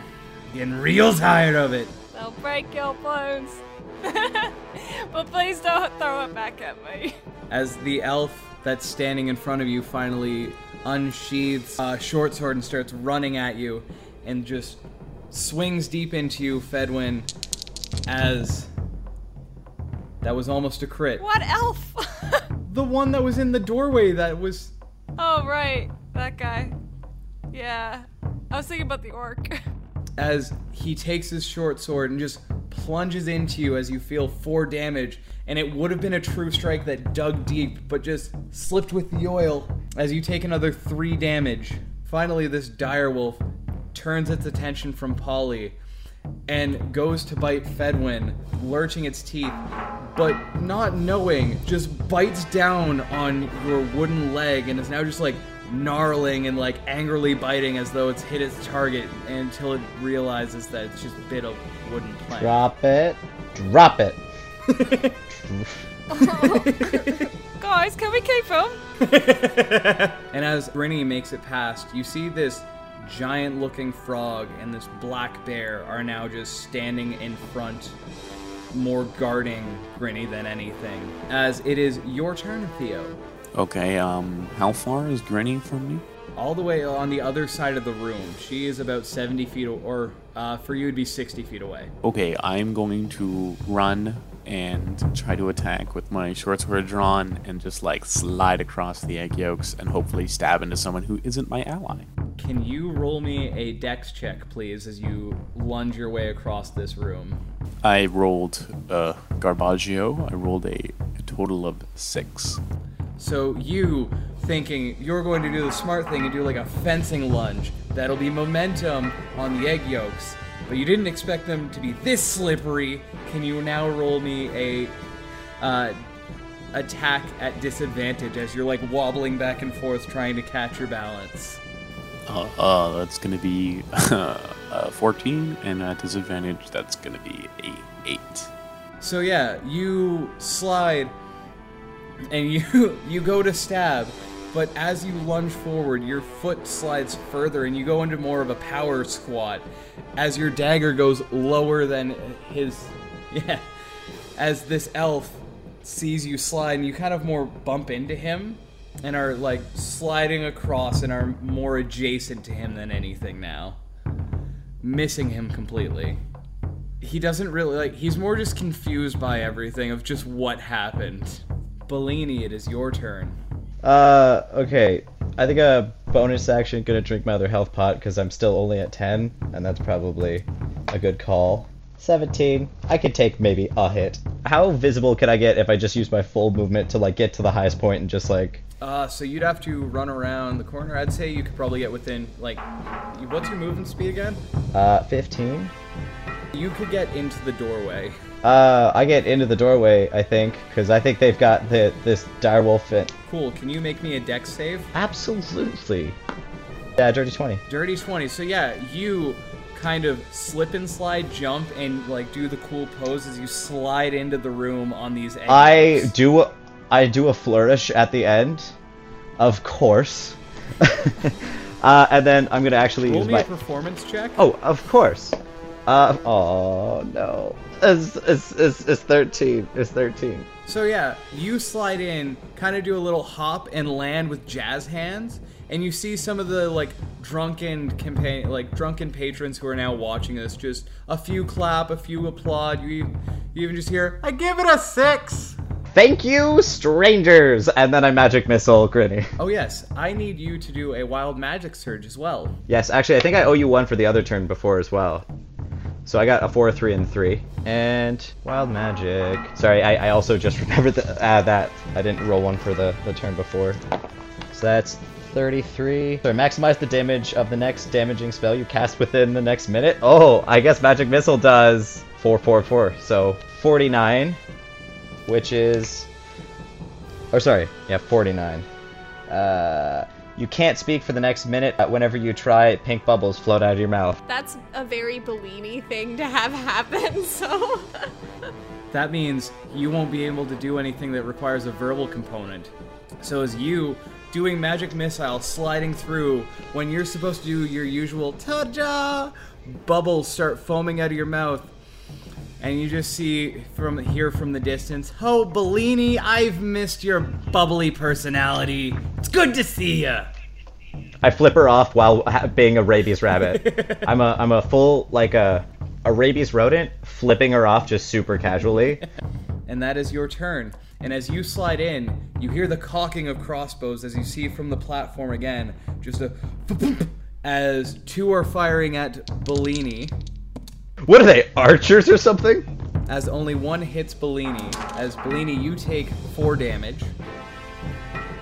getting real tired of it." They'll break your bones. but please don't throw it back at me. As the elf that's standing in front of you finally unsheathes a short sword and starts running at you, and just swings deep into you, Fedwin, as that was almost a crit. What elf? The one that was in the doorway that was oh, right. That guy. Yeah. I was thinking about the orc. as he takes his short sword and just plunges into you as you feel four damage. And it would have been a true strike that dug deep, but just slipped with the oil as you take another three damage. Finally, this direwolf turns its attention from Polly and goes to bite Fedwin, lurching its teeth, but not knowing, just bites down on your wooden leg and is now just like gnarling and like angrily biting as though it's hit its target until it realizes that it's just bit a wooden plank. Drop it. Drop it. oh. Guys, can we keep him? And as Grinny makes it past, you see this giant looking frog and this black bear are now just standing in front, more guarding Grinny than anything. As it is your turn, Theo. Okay, um, how far is Granny from me? All the way on the other side of the room. She is about 70 feet, or uh, for you, it'd be 60 feet away. Okay, I'm going to run and try to attack with my short sword drawn and just like slide across the egg yolks and hopefully stab into someone who isn't my ally. Can you roll me a dex check, please, as you lunge your way across this room? I rolled uh, Garbaggio. I rolled a, a total of six. So you thinking you're going to do the smart thing and do like a fencing lunge that'll be momentum on the egg yolks, but you didn't expect them to be this slippery. Can you now roll me a uh, attack at disadvantage as you're like wobbling back and forth trying to catch your balance? Uh, uh that's gonna be uh, 14, and at disadvantage, that's gonna be a 8. So yeah, you slide and you you go to stab, but as you lunge forward, your foot slides further and you go into more of a power squat as your dagger goes lower than his yeah. As this elf sees you slide and you kind of more bump into him and are like sliding across and are more adjacent to him than anything now. Missing him completely he doesn't really like he's more just confused by everything of just what happened bellini it is your turn Uh, okay. I think a bonus action gonna drink my other health pot because I'm still only at 10, and that's probably a good call. 17. I could take maybe a hit. How visible can I get if I just use my full movement to like get to the highest point and just like uh so you'd have to run around the corner i'd say you could probably get within like what's your movement speed again uh 15? you could get into the doorway Uh, I get into the doorway, I think, because I think they've got the this direwolf in. Cool can you make me a dex save Absolutely. Yeah, dirty 20. dirty 20 so yeah you kind of slip and slide jump and like do the cool pose as you slide into the room on these egg I do a, I do a flourish at the end, of course. uh, and then I'm gonna actually Roll use my. a performance check. Oh, of course. Uh, oh no. It's, it's, it's, it's 13. It's 13. So yeah, you slide in, kind of do a little hop and land with jazz hands, and you see some of the like drunken campaign, like drunken patrons who are now watching this. Just a few clap, a few applaud. You even, you even just hear, "I give it a six. Thank you, strangers! And then I magic missile Grinny. Oh yes, I need you to do a wild magic surge as well. Yes, actually, I think I owe you one for the other turn before as well. So I got a 4, 3, and 3. And wild magic. Sorry, I, I also just remembered the, uh, that. I didn't roll one for the, the turn before. So that's 33. Sorry, maximize the damage of the next damaging spell you cast within the next minute. Oh, I guess magic missile does 4, 4, 4. So 49, which is. Or sorry, yeah, 49. Uh, you can't speak for the next minute. Whenever you try, pink bubbles float out of your mouth. That's a very Bellini thing to have happen, so. That means you won't be able to do anything that requires a verbal component. So as you doing magic missile sliding through when you're supposed to do your usual ta-da, bubbles start foaming out of your mouth. And you just see from here from the distance, oh Bellini, I've missed your bubbly personality. It's good to see ya. I flip her off while being a rabies rabbit. I'm a I'm a full like a a rabies rodent, flipping her off just super casually. and that is your turn. And as you slide in, you hear the cocking of crossbows as you see from the platform again, just a as two are firing at Bellini, What are they, archers or something? as only one hits Bellini. As Bellini, you take four damage,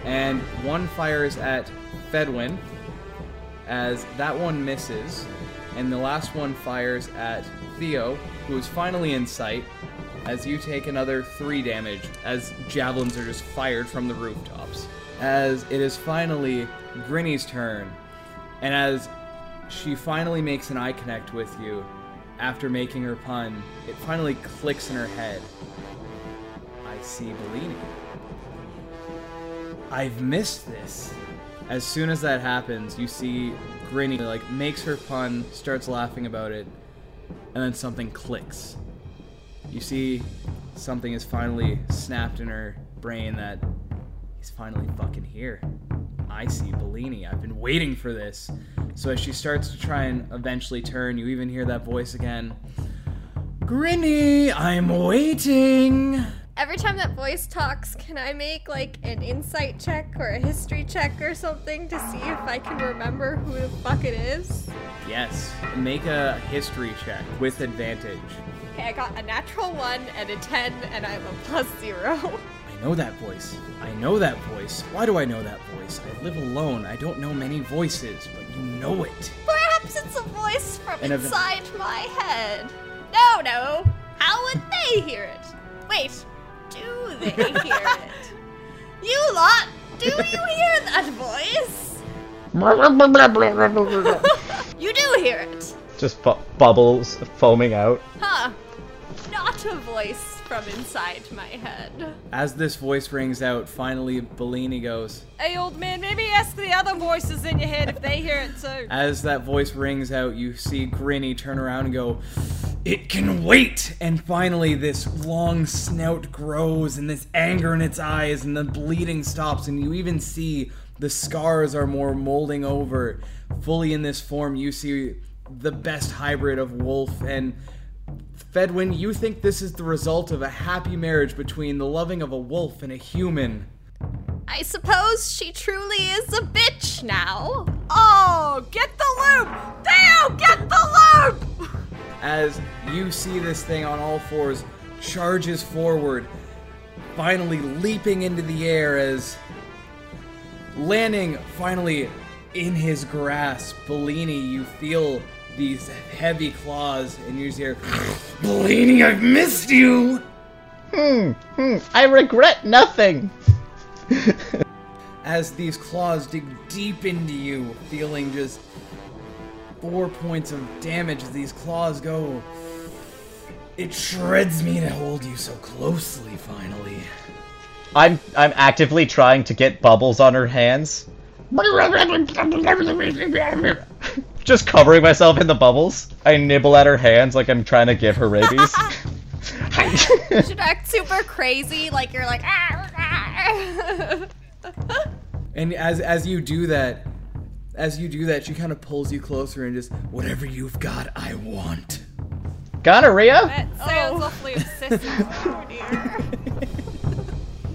and one fires at Fedwin, as that one misses, and the last one fires at Theo, who is finally in sight, as you take another three damage, as javelins are just fired from the rooftops. As it is finally Grinny's turn, and as she finally makes an eye connect with you, after making her pun, it finally clicks in her head. I see Bellini. I've missed this. As soon as that happens, you see Grinny like makes her pun, starts laughing about it, and then something clicks. You see something is finally snapped in her brain that he's finally fucking here. I see Bellini. I've been waiting for this. So as she starts to try and eventually turn, you even hear that voice again. Grinny, I'm waiting. Every time that voice talks, can I make like an insight check or a history check or something to see if I can remember who the fuck it is? Yes, make a history check with advantage. Okay, I got a natural one and a 10, and I'm a plus zero. I know that voice. I know that voice. Why do I know that voice? I live alone. I don't know many voices, but you know it. Perhaps it's a voice from And a- inside my head. No, no. How would they hear it? Wait, do they hear it? You lot, do you hear that voice? You do hear it. Just bu- bubbles foaming out. Huh. Not a voice from inside my head. As this voice rings out, finally Bellini goes. Hey, old man, maybe ask the other voices in your head if they hear it too. As that voice rings out, you see Grinny turn around and go, It can wait! And finally, this long snout grows, and this anger in its eyes, and the bleeding stops, and you even see the scars are more molding over. Fully in this form, you see the best hybrid of wolf and Fedwin, you think this is the result of a happy marriage between the loving of a wolf and a human. I suppose she truly is a bitch now. Oh, get the loop! Theo, get the loop! as you see this thing on all fours charges forward, finally leaping into the air as landing finally in his grasp. Bellini, you feel these heavy claws, and you hear, Bellini, I've missed you! Hmm, hmm, I regret nothing. As these claws dig deep into you, feeling just four points of damage as these claws go. It shreds me to hold you so closely, finally. I'm I'm actively trying to get bubbles on her hands. Just covering myself in the bubbles. I nibble at her hands like I'm trying to give her rabies. You should act super crazy, like you're like. "Ah, ah." And as as you do that, as you do that, she kind of pulls you closer and just whatever you've got, I want. Gonorrhea? That sounds awfully obsessive. oh dear.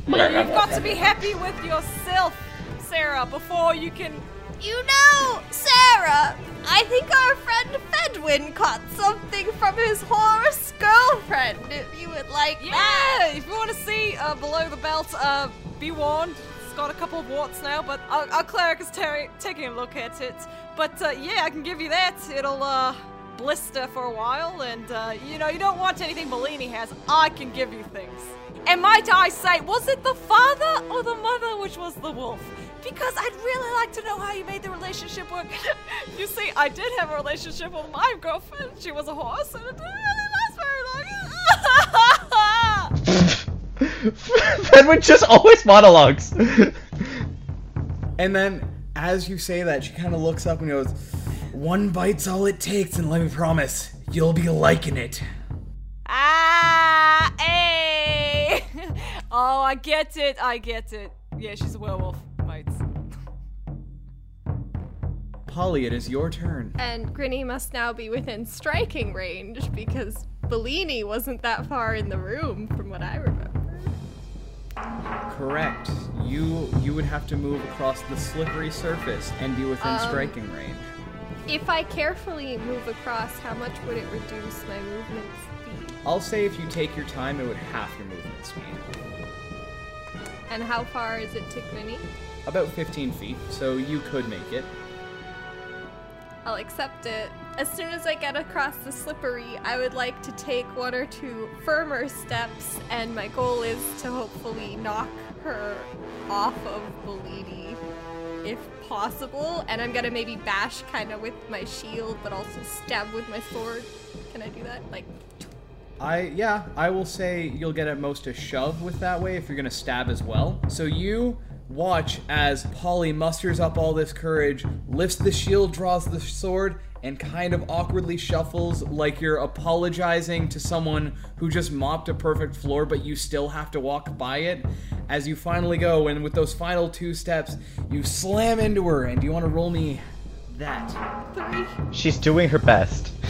You've got to be happy with yourself, Sarah, before you can. You know, Sarah, Fedwin caught something from his horse girlfriend. If you would like Yeah, that. if you want to see uh, below the belt, uh, be warned. It's got a couple of warts now, but our, our cleric is ter- taking a look at it. But uh, yeah, I can give you that. It'll uh, blister for a while, and uh, you know you don't want anything Bellini has. I can give you things. And might I say, was it the father or the mother which was the wolf? Because I'd really like to know how you made the relationship work. you see, I did have a relationship with my girlfriend. She was a horse, and it didn't really last very long. Fenwick just always monologues. And then as you say that, she kind of looks up and goes, "One bite's all it takes, and let me promise, you'll be liking it." Ah, hey! oh, I get it. I get it. Yeah, she's a werewolf, Polly, it is your turn. And Grinny must now be within striking range because Bellini wasn't that far in the room from what I remember. Correct. You you would have to move across the slippery surface and be within Um, striking range. If I carefully move across, how much would it reduce my movement speed? I'll say if you take your time, it would half your movement speed. And how far is it to Grinny? About 15 feet, so you could make it. I'll accept it. As soon as I get across the slippery, I would like to take one or two firmer steps, and my goal is to hopefully knock her off of Bellini if possible. And I'm gonna maybe bash kind of with my shield, but also stab with my sword. Can I do that? Like, I yeah, I will say you'll get at most a shove with that way if you're gonna stab as well. So you watch as Polly musters up all this courage, lifts the shield, draws the sword, and kind of awkwardly shuffles like you're apologizing to someone who just mopped a perfect floor, but you still have to walk by it. As you finally go, and with those final two steps, you slam into her. And do you want to roll me that? three. She's doing her best.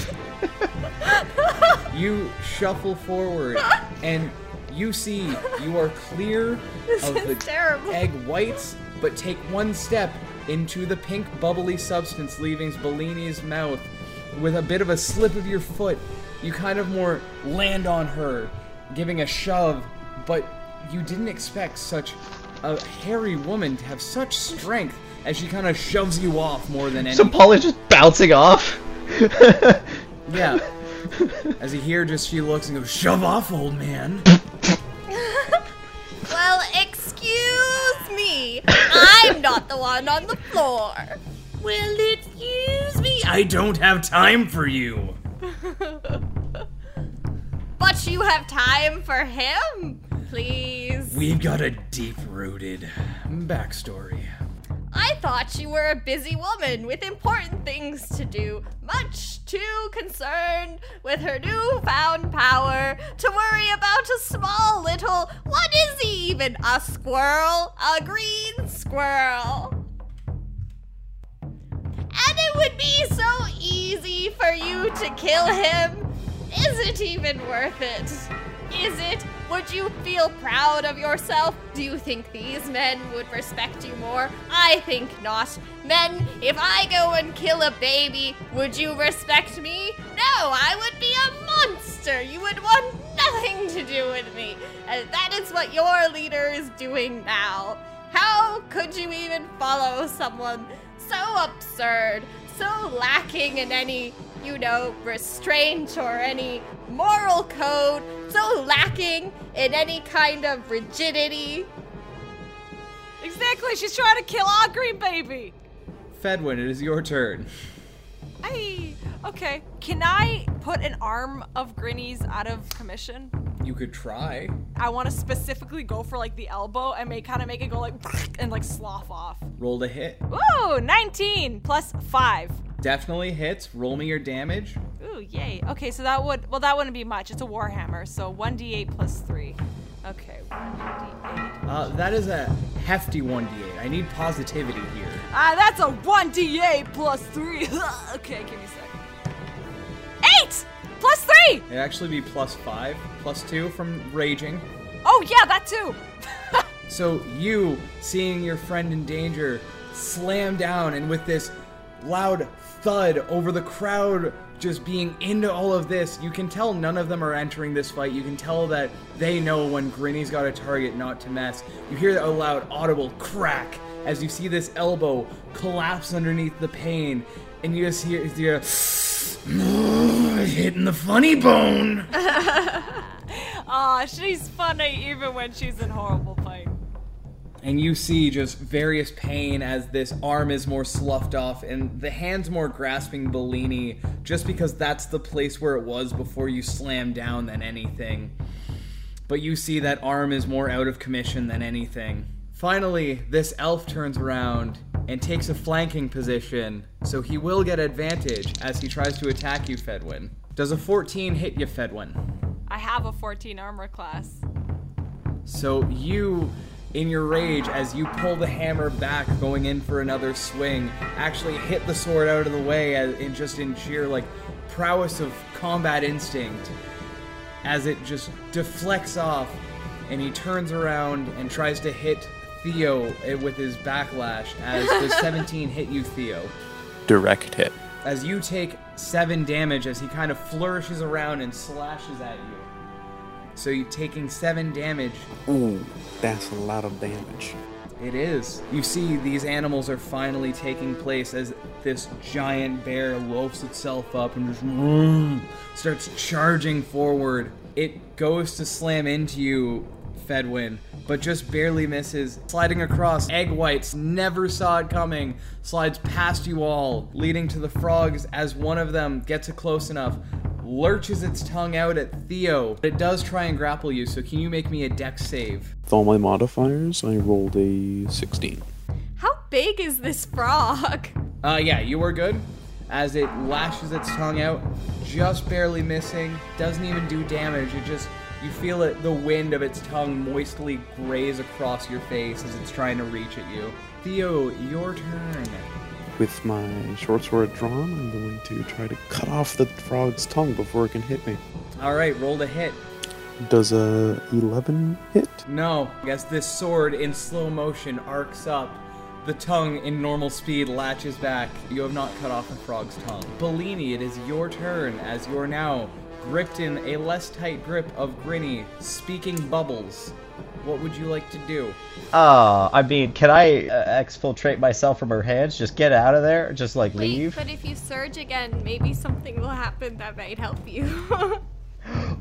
You shuffle forward, and you see you are clear of the terrible. egg whites, but take one step into the pink bubbly substance leaving Bellini's mouth. With a bit of a slip of your foot, you kind of more land on her, giving a shove, but you didn't expect such a hairy woman to have such strength as she kind of shoves you off more than any. So anything. Paul is just bouncing off. Yeah. As you hear, just she looks and goes, "Shove off, old man." me. I'm not the one on the floor. Well, excuse me. I don't have time for you. But you have time for him? Please. We've got a deep-rooted backstory. I thought you were a busy woman with important things to do, much too concerned with her newfound power to worry about a small little. What is he even? A squirrel? A green squirrel? And it would be so easy for you to kill him. Is it even worth it? Is it? Would you feel proud of yourself? Do you think these men would respect you more? I think not. Men, if I go and kill a baby, would you respect me? No, I would be a monster. You would want nothing to do with me. And that is what your leader is doing now. How could you even follow someone so absurd, so lacking in any, you know, restraint or any moral code, so lacking in any kind of rigidity? Exactly, she's trying to kill our green baby. Fedwin, it is your turn. Hey, okay. Can I put an arm of Grinny's out of commission? You could try. I want to specifically go for like the elbow and make kind of make it go like and like slough off. Roll to hit. Ooh, 19 plus 5. Definitely hits. Roll me your damage. Ooh, yay. Okay, so that would well that wouldn't be much. It's a warhammer, so 1d8 plus 3. Okay, 1d8. Uh, that is a hefty 1d8. I need positivity here. Ah, that's a 1d8 plus 3. okay, give me sec. 8 plus 3. It'd actually be plus 5, plus 2 from raging. Oh, yeah, that too. So you, seeing your friend in danger, slam down, and with this loud thud over the crowd just being into all of this, you can tell none of them are entering this fight. You can tell that they know when Grinny's got a target not to mess. You hear a loud, audible crack as you see this elbow collapse underneath the pain, and you just hear, hear hitting the funny bone. Aw, she's funny even when she's in horrible pain. and you see just various pain as this arm is more sloughed off and the hand's more grasping Bellini just because that's the place where it was before you slammed down than anything. But you see that arm is more out of commission than anything. Finally, this elf turns around and takes a flanking position, so he will get advantage as he tries to attack you, Fedwin. Does a 14 hit you, Fedwin? I have a 14 armor class. So you, in your rage, as you pull the hammer back, going in for another swing, actually hit the sword out of the way, as, in just in sheer like prowess of combat instinct, as it just deflects off, and he turns around and tries to hit Theo eh, with his backlash. As the 17 hit you, Theo Direct hit. as you take seven damage as he kind of flourishes around and slashes at you. So you're taking seven damage. Ooh, that's a lot of damage. It is. You see, these animals are finally taking place as this giant bear loafs itself up and just vroom, starts charging forward. It goes to slam into you, Fedwin, but just barely misses. Sliding across, egg whites never saw it coming. Slides past you all, leading to the frogs as one of them gets it close enough. Lurches its tongue out at Theo. It does try and grapple you, so can you make me a dex save? With all my modifiers, I rolled a 16. How big is this frog? Uh, yeah, you were good. As it lashes its tongue out, just barely missing, doesn't even do damage. It just, you feel it, the wind of its tongue moistly graze across your face as it's trying to reach at you. Theo, your turn. With my short sword drawn, I'm going to try to cut off the frog's tongue before it can hit me. All right, roll to hit. Does a 11 hit? No, as this sword in slow motion arcs up, the tongue in normal speed latches back. You have not cut off the frog's tongue. Bellini, it is your turn as you're now gripped in a less tight grip of Grinny, speaking bubbles. What would you like to do? Uh, I mean, can I uh, exfiltrate myself from her hands? Just get out of there? Just like Wait, leave? but if you surge again, maybe something will happen that might help you.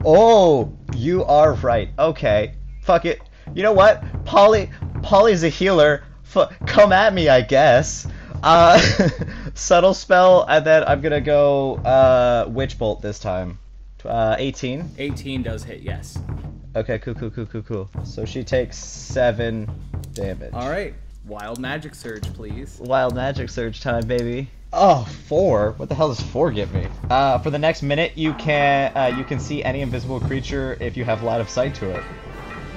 Oh, you are right. Okay. Fuck it. You know what? Polly Polly's a healer. F- come at me, I guess. Uh subtle spell and then I'm going to go uh witch bolt this time. Uh 18. 18 does hit, yes. Okay, cool cool cool cool cool. So she takes 7 damage. All right. Wild magic surge, please. Wild magic surge time, baby. Oh, four. What the hell does four give me? Uh, for the next minute, you can uh, you can see any invisible creature if you have line of sight to it.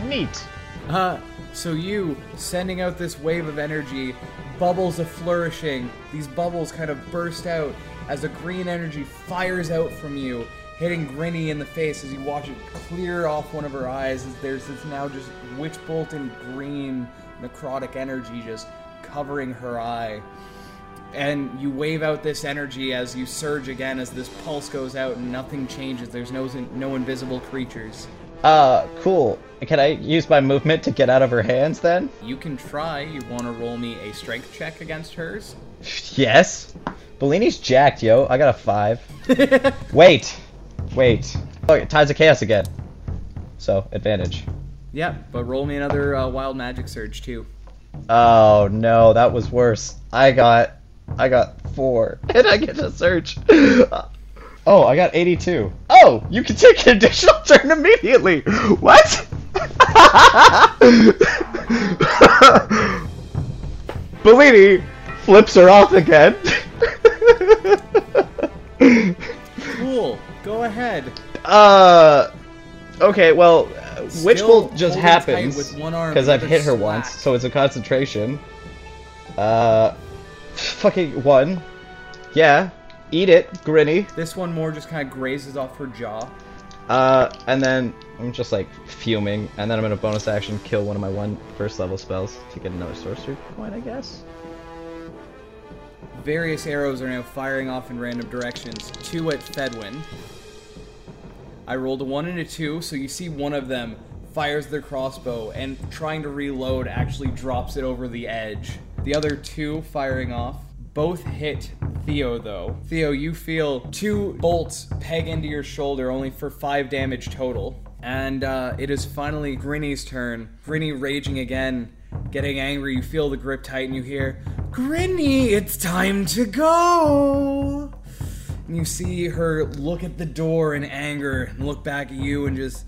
Neat. Uh, so you sending out this wave of energy, bubbles of flourishing. These bubbles kind of burst out as a green energy fires out from you, hitting Grinny in the face as you watch it clear off one of her eyes. As there's this now just witch bolt and green necrotic energy just covering her eye. And you wave out this energy as you surge again as this pulse goes out and nothing changes. There's no no invisible creatures. Uh, cool. Can I use my movement to get out of her hands then? You can try. You want to roll me a strength check against hers? Yes. Bellini's jacked, yo. I got a five. wait, wait. Oh, it Tides of Chaos again. So advantage. Yeah, but roll me another uh, wild magic surge too. Oh no, that was worse. I got I got four, and I get to search. Oh, I got 82. Oh, you can take an additional turn immediately. What? Bellini flips her off again. Cool. Go ahead. uh, okay, well, uh, Witch Bolt just happens with one arm, because I've hit her slack. once, so it's a concentration. Uh, fucking one. Yeah, eat it, Grinny. This one more just kind of grazes off her jaw. Uh, and then I'm just like fuming, and then I'm gonna bonus action kill one of my one first level spells to get another sorcery point, I guess. Various arrows are now firing off in random directions. Two at Fedwin. I rolled a one and a two, so you see one of them fires their crossbow and trying to reload actually drops it over the edge. The other two firing off both hit Theo though. Theo, you feel two bolts peg into your shoulder only for five damage total. And uh, it is finally Grinny's turn. Grinny raging again, getting angry. You feel the grip tighten. You hear, Grinny, it's time to go. And you see her look at the door in anger and look back at you and just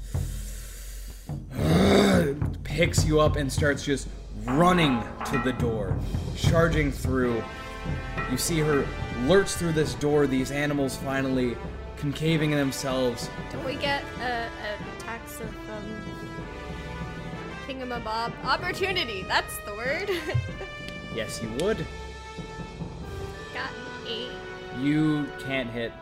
picks you up and starts just running to the door, charging through. You see her lurch through this door, these animals finally concaving in themselves. Don't we get a, a tax of um, thingamabob opportunity? That's the word. Yes, you would. Got eight. You can't hit.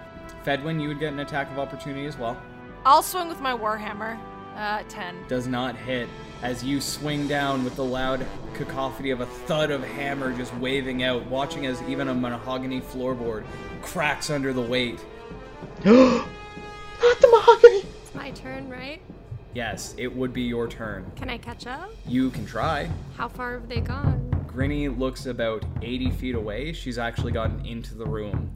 Fedwin, you would get an attack of opportunity as well. I'll swing with my warhammer. Uh, ten. Does not hit as you swing down with the loud cacophony of a thud of hammer just waving out, watching as even a mahogany floorboard cracks under the weight. Not the mahogany. It's my turn, right? Yes, it would be your turn. Can I catch up? You can try. How far have they gone? Grinny looks about 80 feet away. She's actually gotten into the room.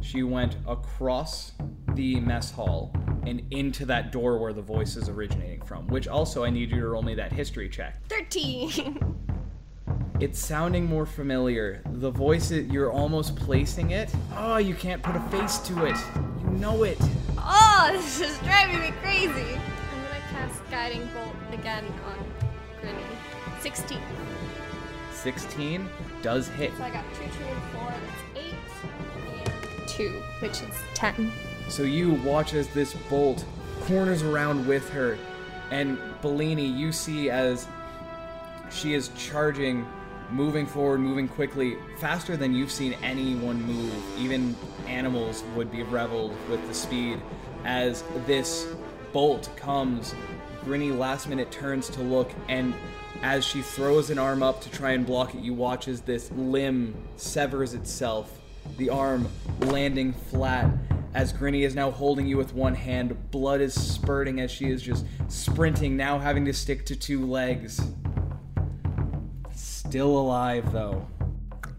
She went across the mess hall and into that door where the voice is originating from, which also I need you to roll me that history check. 13. It's sounding more familiar. The voice, you're almost placing it. Oh, you can't put a face to it. You know it. oh, this is driving me crazy. I'm gonna cast Guiding Bolt again on Grinny. 16. 16 does hit. So I got 2, 2, and 4. That's 8. And 2, which is 10. So you watch as this bolt corners around with her, and Bellini, you see as she is charging, moving forward, moving quickly, faster than you've seen anyone move. Even animals would be reveled with the speed. As this bolt comes, Grinny last minute turns to look, and as she throws an arm up to try and block it, you watch as this limb severs itself, the arm landing flat. As Grinny is now holding you with one hand, blood is spurting as she is just sprinting, now having to stick to two legs. Still alive, though.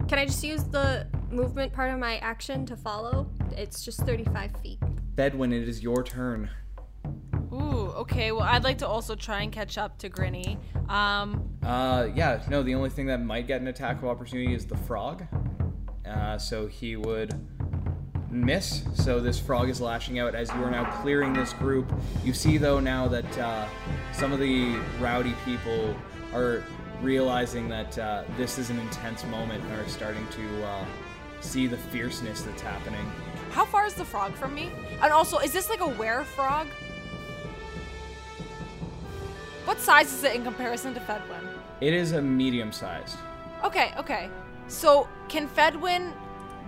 Can I just use the movement part of my action to follow? It's just 35 feet. Fedwin, it is your turn. Ooh, okay. Well, I'd like to also try and catch up to Grinny. Um, Uh, yeah, no, the only thing that might get an attack of opportunity is the frog. Uh, so he would miss. So this frog is lashing out as you are now clearing this group. You see, though, now that uh, some of the rowdy people are realizing that uh, this is an intense moment and are starting to uh, see the fierceness that's happening. how far is the frog from me? And also, is this like a were frog? What size is it in comparison to Fedwin? It is a medium sized. Okay, okay. So, can Fedwin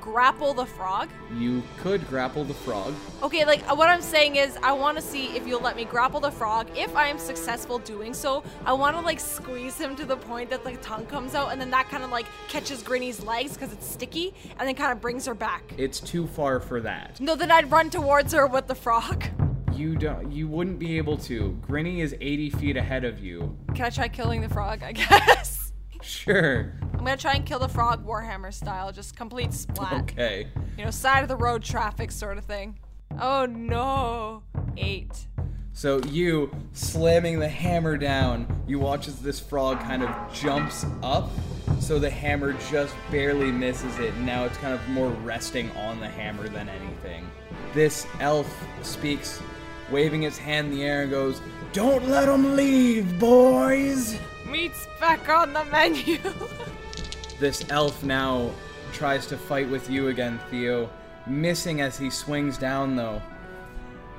grapple the frog? You could grapple the frog. Okay, like uh, what I'm saying is, I want to see if you'll let me grapple the frog. If I am successful doing so, I want to like squeeze him to the point that the tongue comes out, and then that kind of like catches Grinny's legs because it's sticky, and then kind of brings her back. It's too far for that. No, then I'd run towards her with the frog. You don't. You wouldn't be able to. Grinny is 80 feet ahead of you. Can I try killing the frog? I guess. Sure. I'm gonna try and kill the frog Warhammer style, just complete splat. Okay. You know, side of the road traffic sort of thing. Oh no. Eight. So you slamming the hammer down, you watch as this frog kind of jumps up So the hammer just barely misses it, and now it's kind of more resting on the hammer than anything. This elf speaks, waving his hand in the air, and goes, Don't let them leave, boys! Meat's back on the menu. This elf now tries to fight with you again, Theo, missing as he swings down though.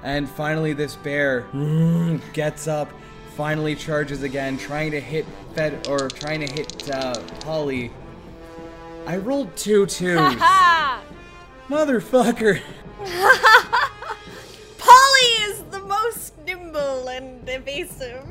And finally, this bear gets up, finally charges again, trying to hit Fed or trying to hit uh, Polly. I rolled two twos, motherfucker. Polly is the most nimble and evasive.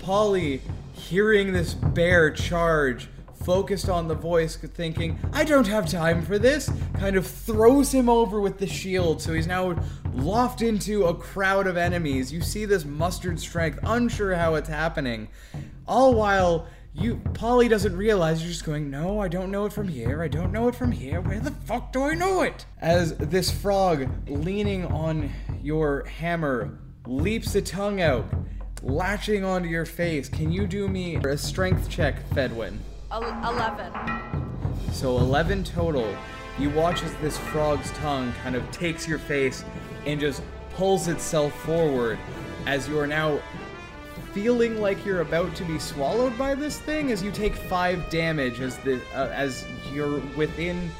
Polly, hearing this bear charge, focused on the voice, thinking, I don't have time for this, kind of throws him over with the shield, so he's now loft into a crowd of enemies. You see this mustard strength, unsure how it's happening. All while you Polly doesn't realize you're just going, No, I don't know it from here, I don't know it from here, where the fuck do I know it? As this frog leaning on your hammer leaps a tongue out, latching onto your face. Can you do me a strength check, Fedwin? Eleven. So 11 total. You watch as this frog's tongue kind of takes your face and just pulls itself forward as you are now feeling like you're about to be swallowed by this thing as you take 5 damage as the uh, as you're within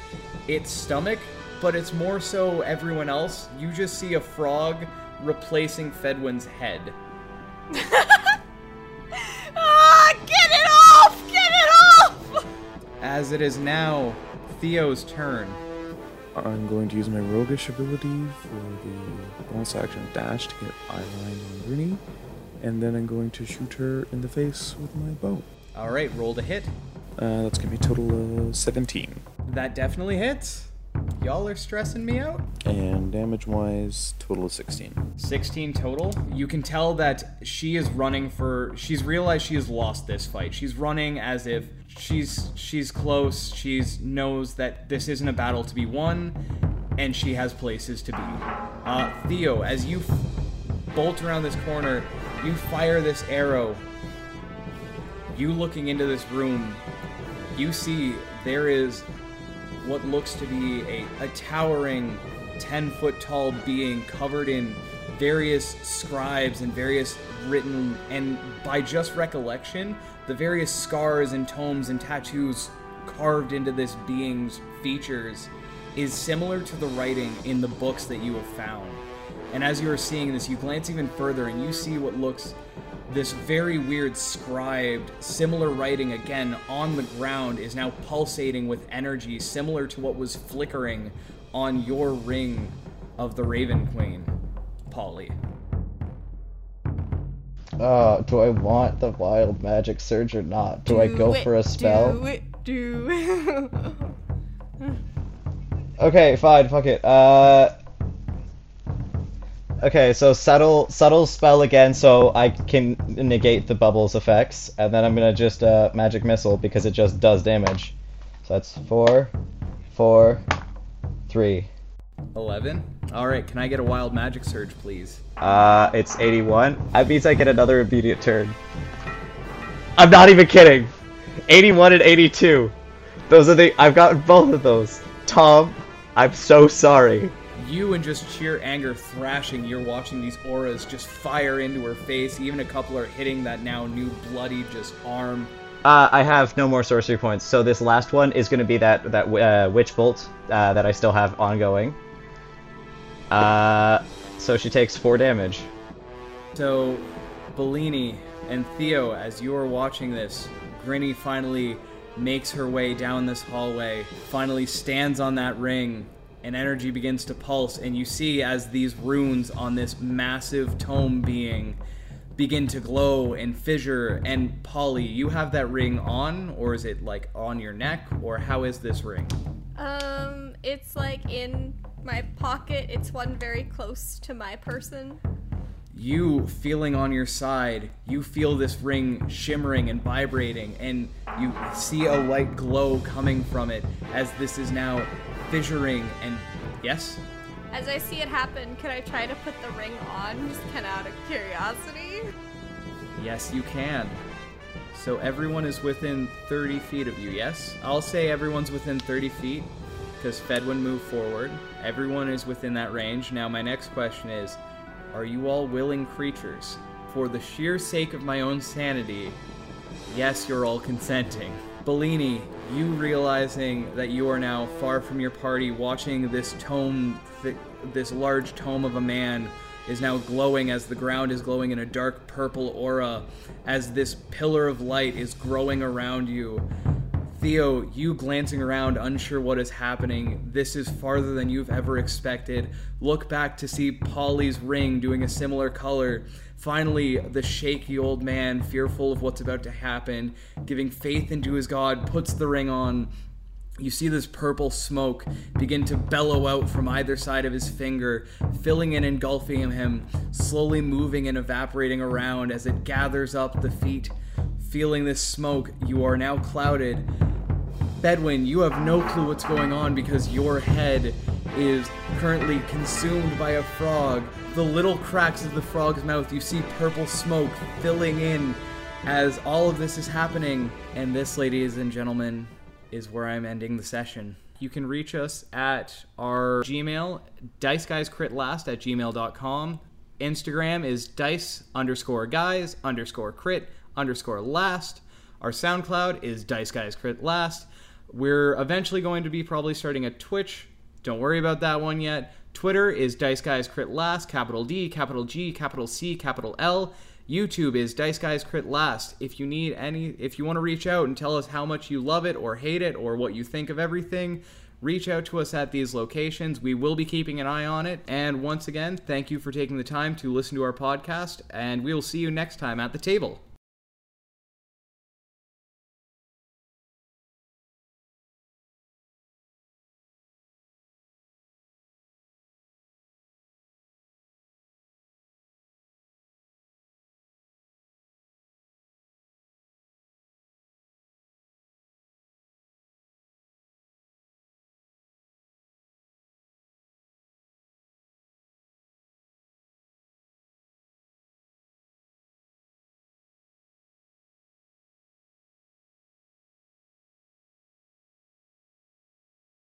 its stomach, but it's more so everyone else. You just see a frog replacing Fedwin's head. Ah, get it off! Get it off! As it is now Theo's turn. I'm going to use my roguish ability for the bonus action dash to get eyeline on Grinny, and then I'm going to shoot her in the face with my bow. All right, roll to hit. Uh, that's gonna be a total of 17. That definitely hits. Y'all are stressing me out. And damage wise, total of 16. 16 total. You can tell that she is running for she's realized she has lost this fight. She's running as if she's she's close. She's knows that this isn't a battle to be won and she has places to be. Uh, Theo, as you f- bolt around this corner, you fire this arrow. You looking into this room, you see there is what looks to be a, a towering 10 foot tall being covered in various scribes and various written, and by just recollection, the various scars and tomes and tattoos carved into this being's features is similar to the writing in the books that you have found. And as you are seeing this, you glance even further and you see what looks this very weird scribed, similar writing again on the ground is now pulsating with energy similar to what was flickering on your ring of the Raven Queen, Polly. Uh, do I want the wild magic surge or not? Do, I go it, for a spell? Do it, do it. Okay, fine, fuck it. Uh Okay, so subtle subtle spell again so I can negate the bubbles effects, and then I'm gonna just uh magic missile because it just does damage. So that's four, four, three. 11? Alright, can I get a wild magic surge, please? Uh it's 81. That means I get another immediate turn. I'm not even kidding. 81 and 82. Those are the I've gotten both of those. Tom, I'm so sorry. You and just sheer anger thrashing, you're watching these auras just fire into her face. Even a couple are hitting that now new bloody just arm. Uh, I have no more sorcery points, so this last one is going to be that that uh, witch bolt uh, that I still have ongoing. Uh, so she takes four damage. So, Bellini and Theo, as you are watching this, Grinny finally makes her way down this hallway, finally stands on that ring, and energy begins to pulse, and you see as these runes on this massive tome being begin to glow and fissure. And Polly, you have that ring on, or is it like on your neck, or how is this ring? Um, it's like in my pocket. It's one very close to my person. You feeling on your side, you feel this ring shimmering and vibrating, and you see a light glow coming from it as this is now fissuring and yes? As I see it happen, can I try to put the ring on, just kind of out of curiosity? Yes, you can. So everyone is within 30 feet of you, yes? I'll say everyone's within 30 feet because Fedwin moved forward. Everyone is within that range. Now, my next question is Are you all willing creatures? For the sheer sake of my own sanity, yes, you're all consenting. Bellini, you realizing that you are now far from your party, watching this tome, th- this large tome of a man is now glowing as the ground is glowing in a dark purple aura, as this pillar of light is growing around you. Theo, you glancing around, unsure what is happening. This is farther than you've ever expected. Look back to see Polly's ring doing a similar color. Finally, the shaky old man, fearful of what's about to happen, giving faith into his God, puts the ring on. You see this purple smoke begin to bellow out from either side of his finger, filling and engulfing him, slowly moving and evaporating around as it gathers up the feet. Feeling this smoke, you are now clouded. Fedwin, you have no clue what's going on because your head is currently consumed by a frog. The little cracks of the frog's mouth, you see purple smoke filling in as all of this is happening. And this, ladies and gentlemen, is where I'm ending the session. You can reach us at our Gmail, diceguyscritlast at gmail.com. Instagram is dice underscore guys underscore crit underscore last. Our SoundCloud is Dice Guys Crit Last. We're eventually going to be probably starting a Twitch. Don't worry about that one yet. Twitter is Dice Guys Crit Last, capital D, capital G, capital C, capital L. YouTube is Dice Guys Crit Last. If you need any, if you want to reach out and tell us how much you love it or hate it or what you think of everything, reach out to us at these locations. We will be keeping an eye on it. And once again, thank you for taking the time to listen to our podcast, and we will see you next time at the table.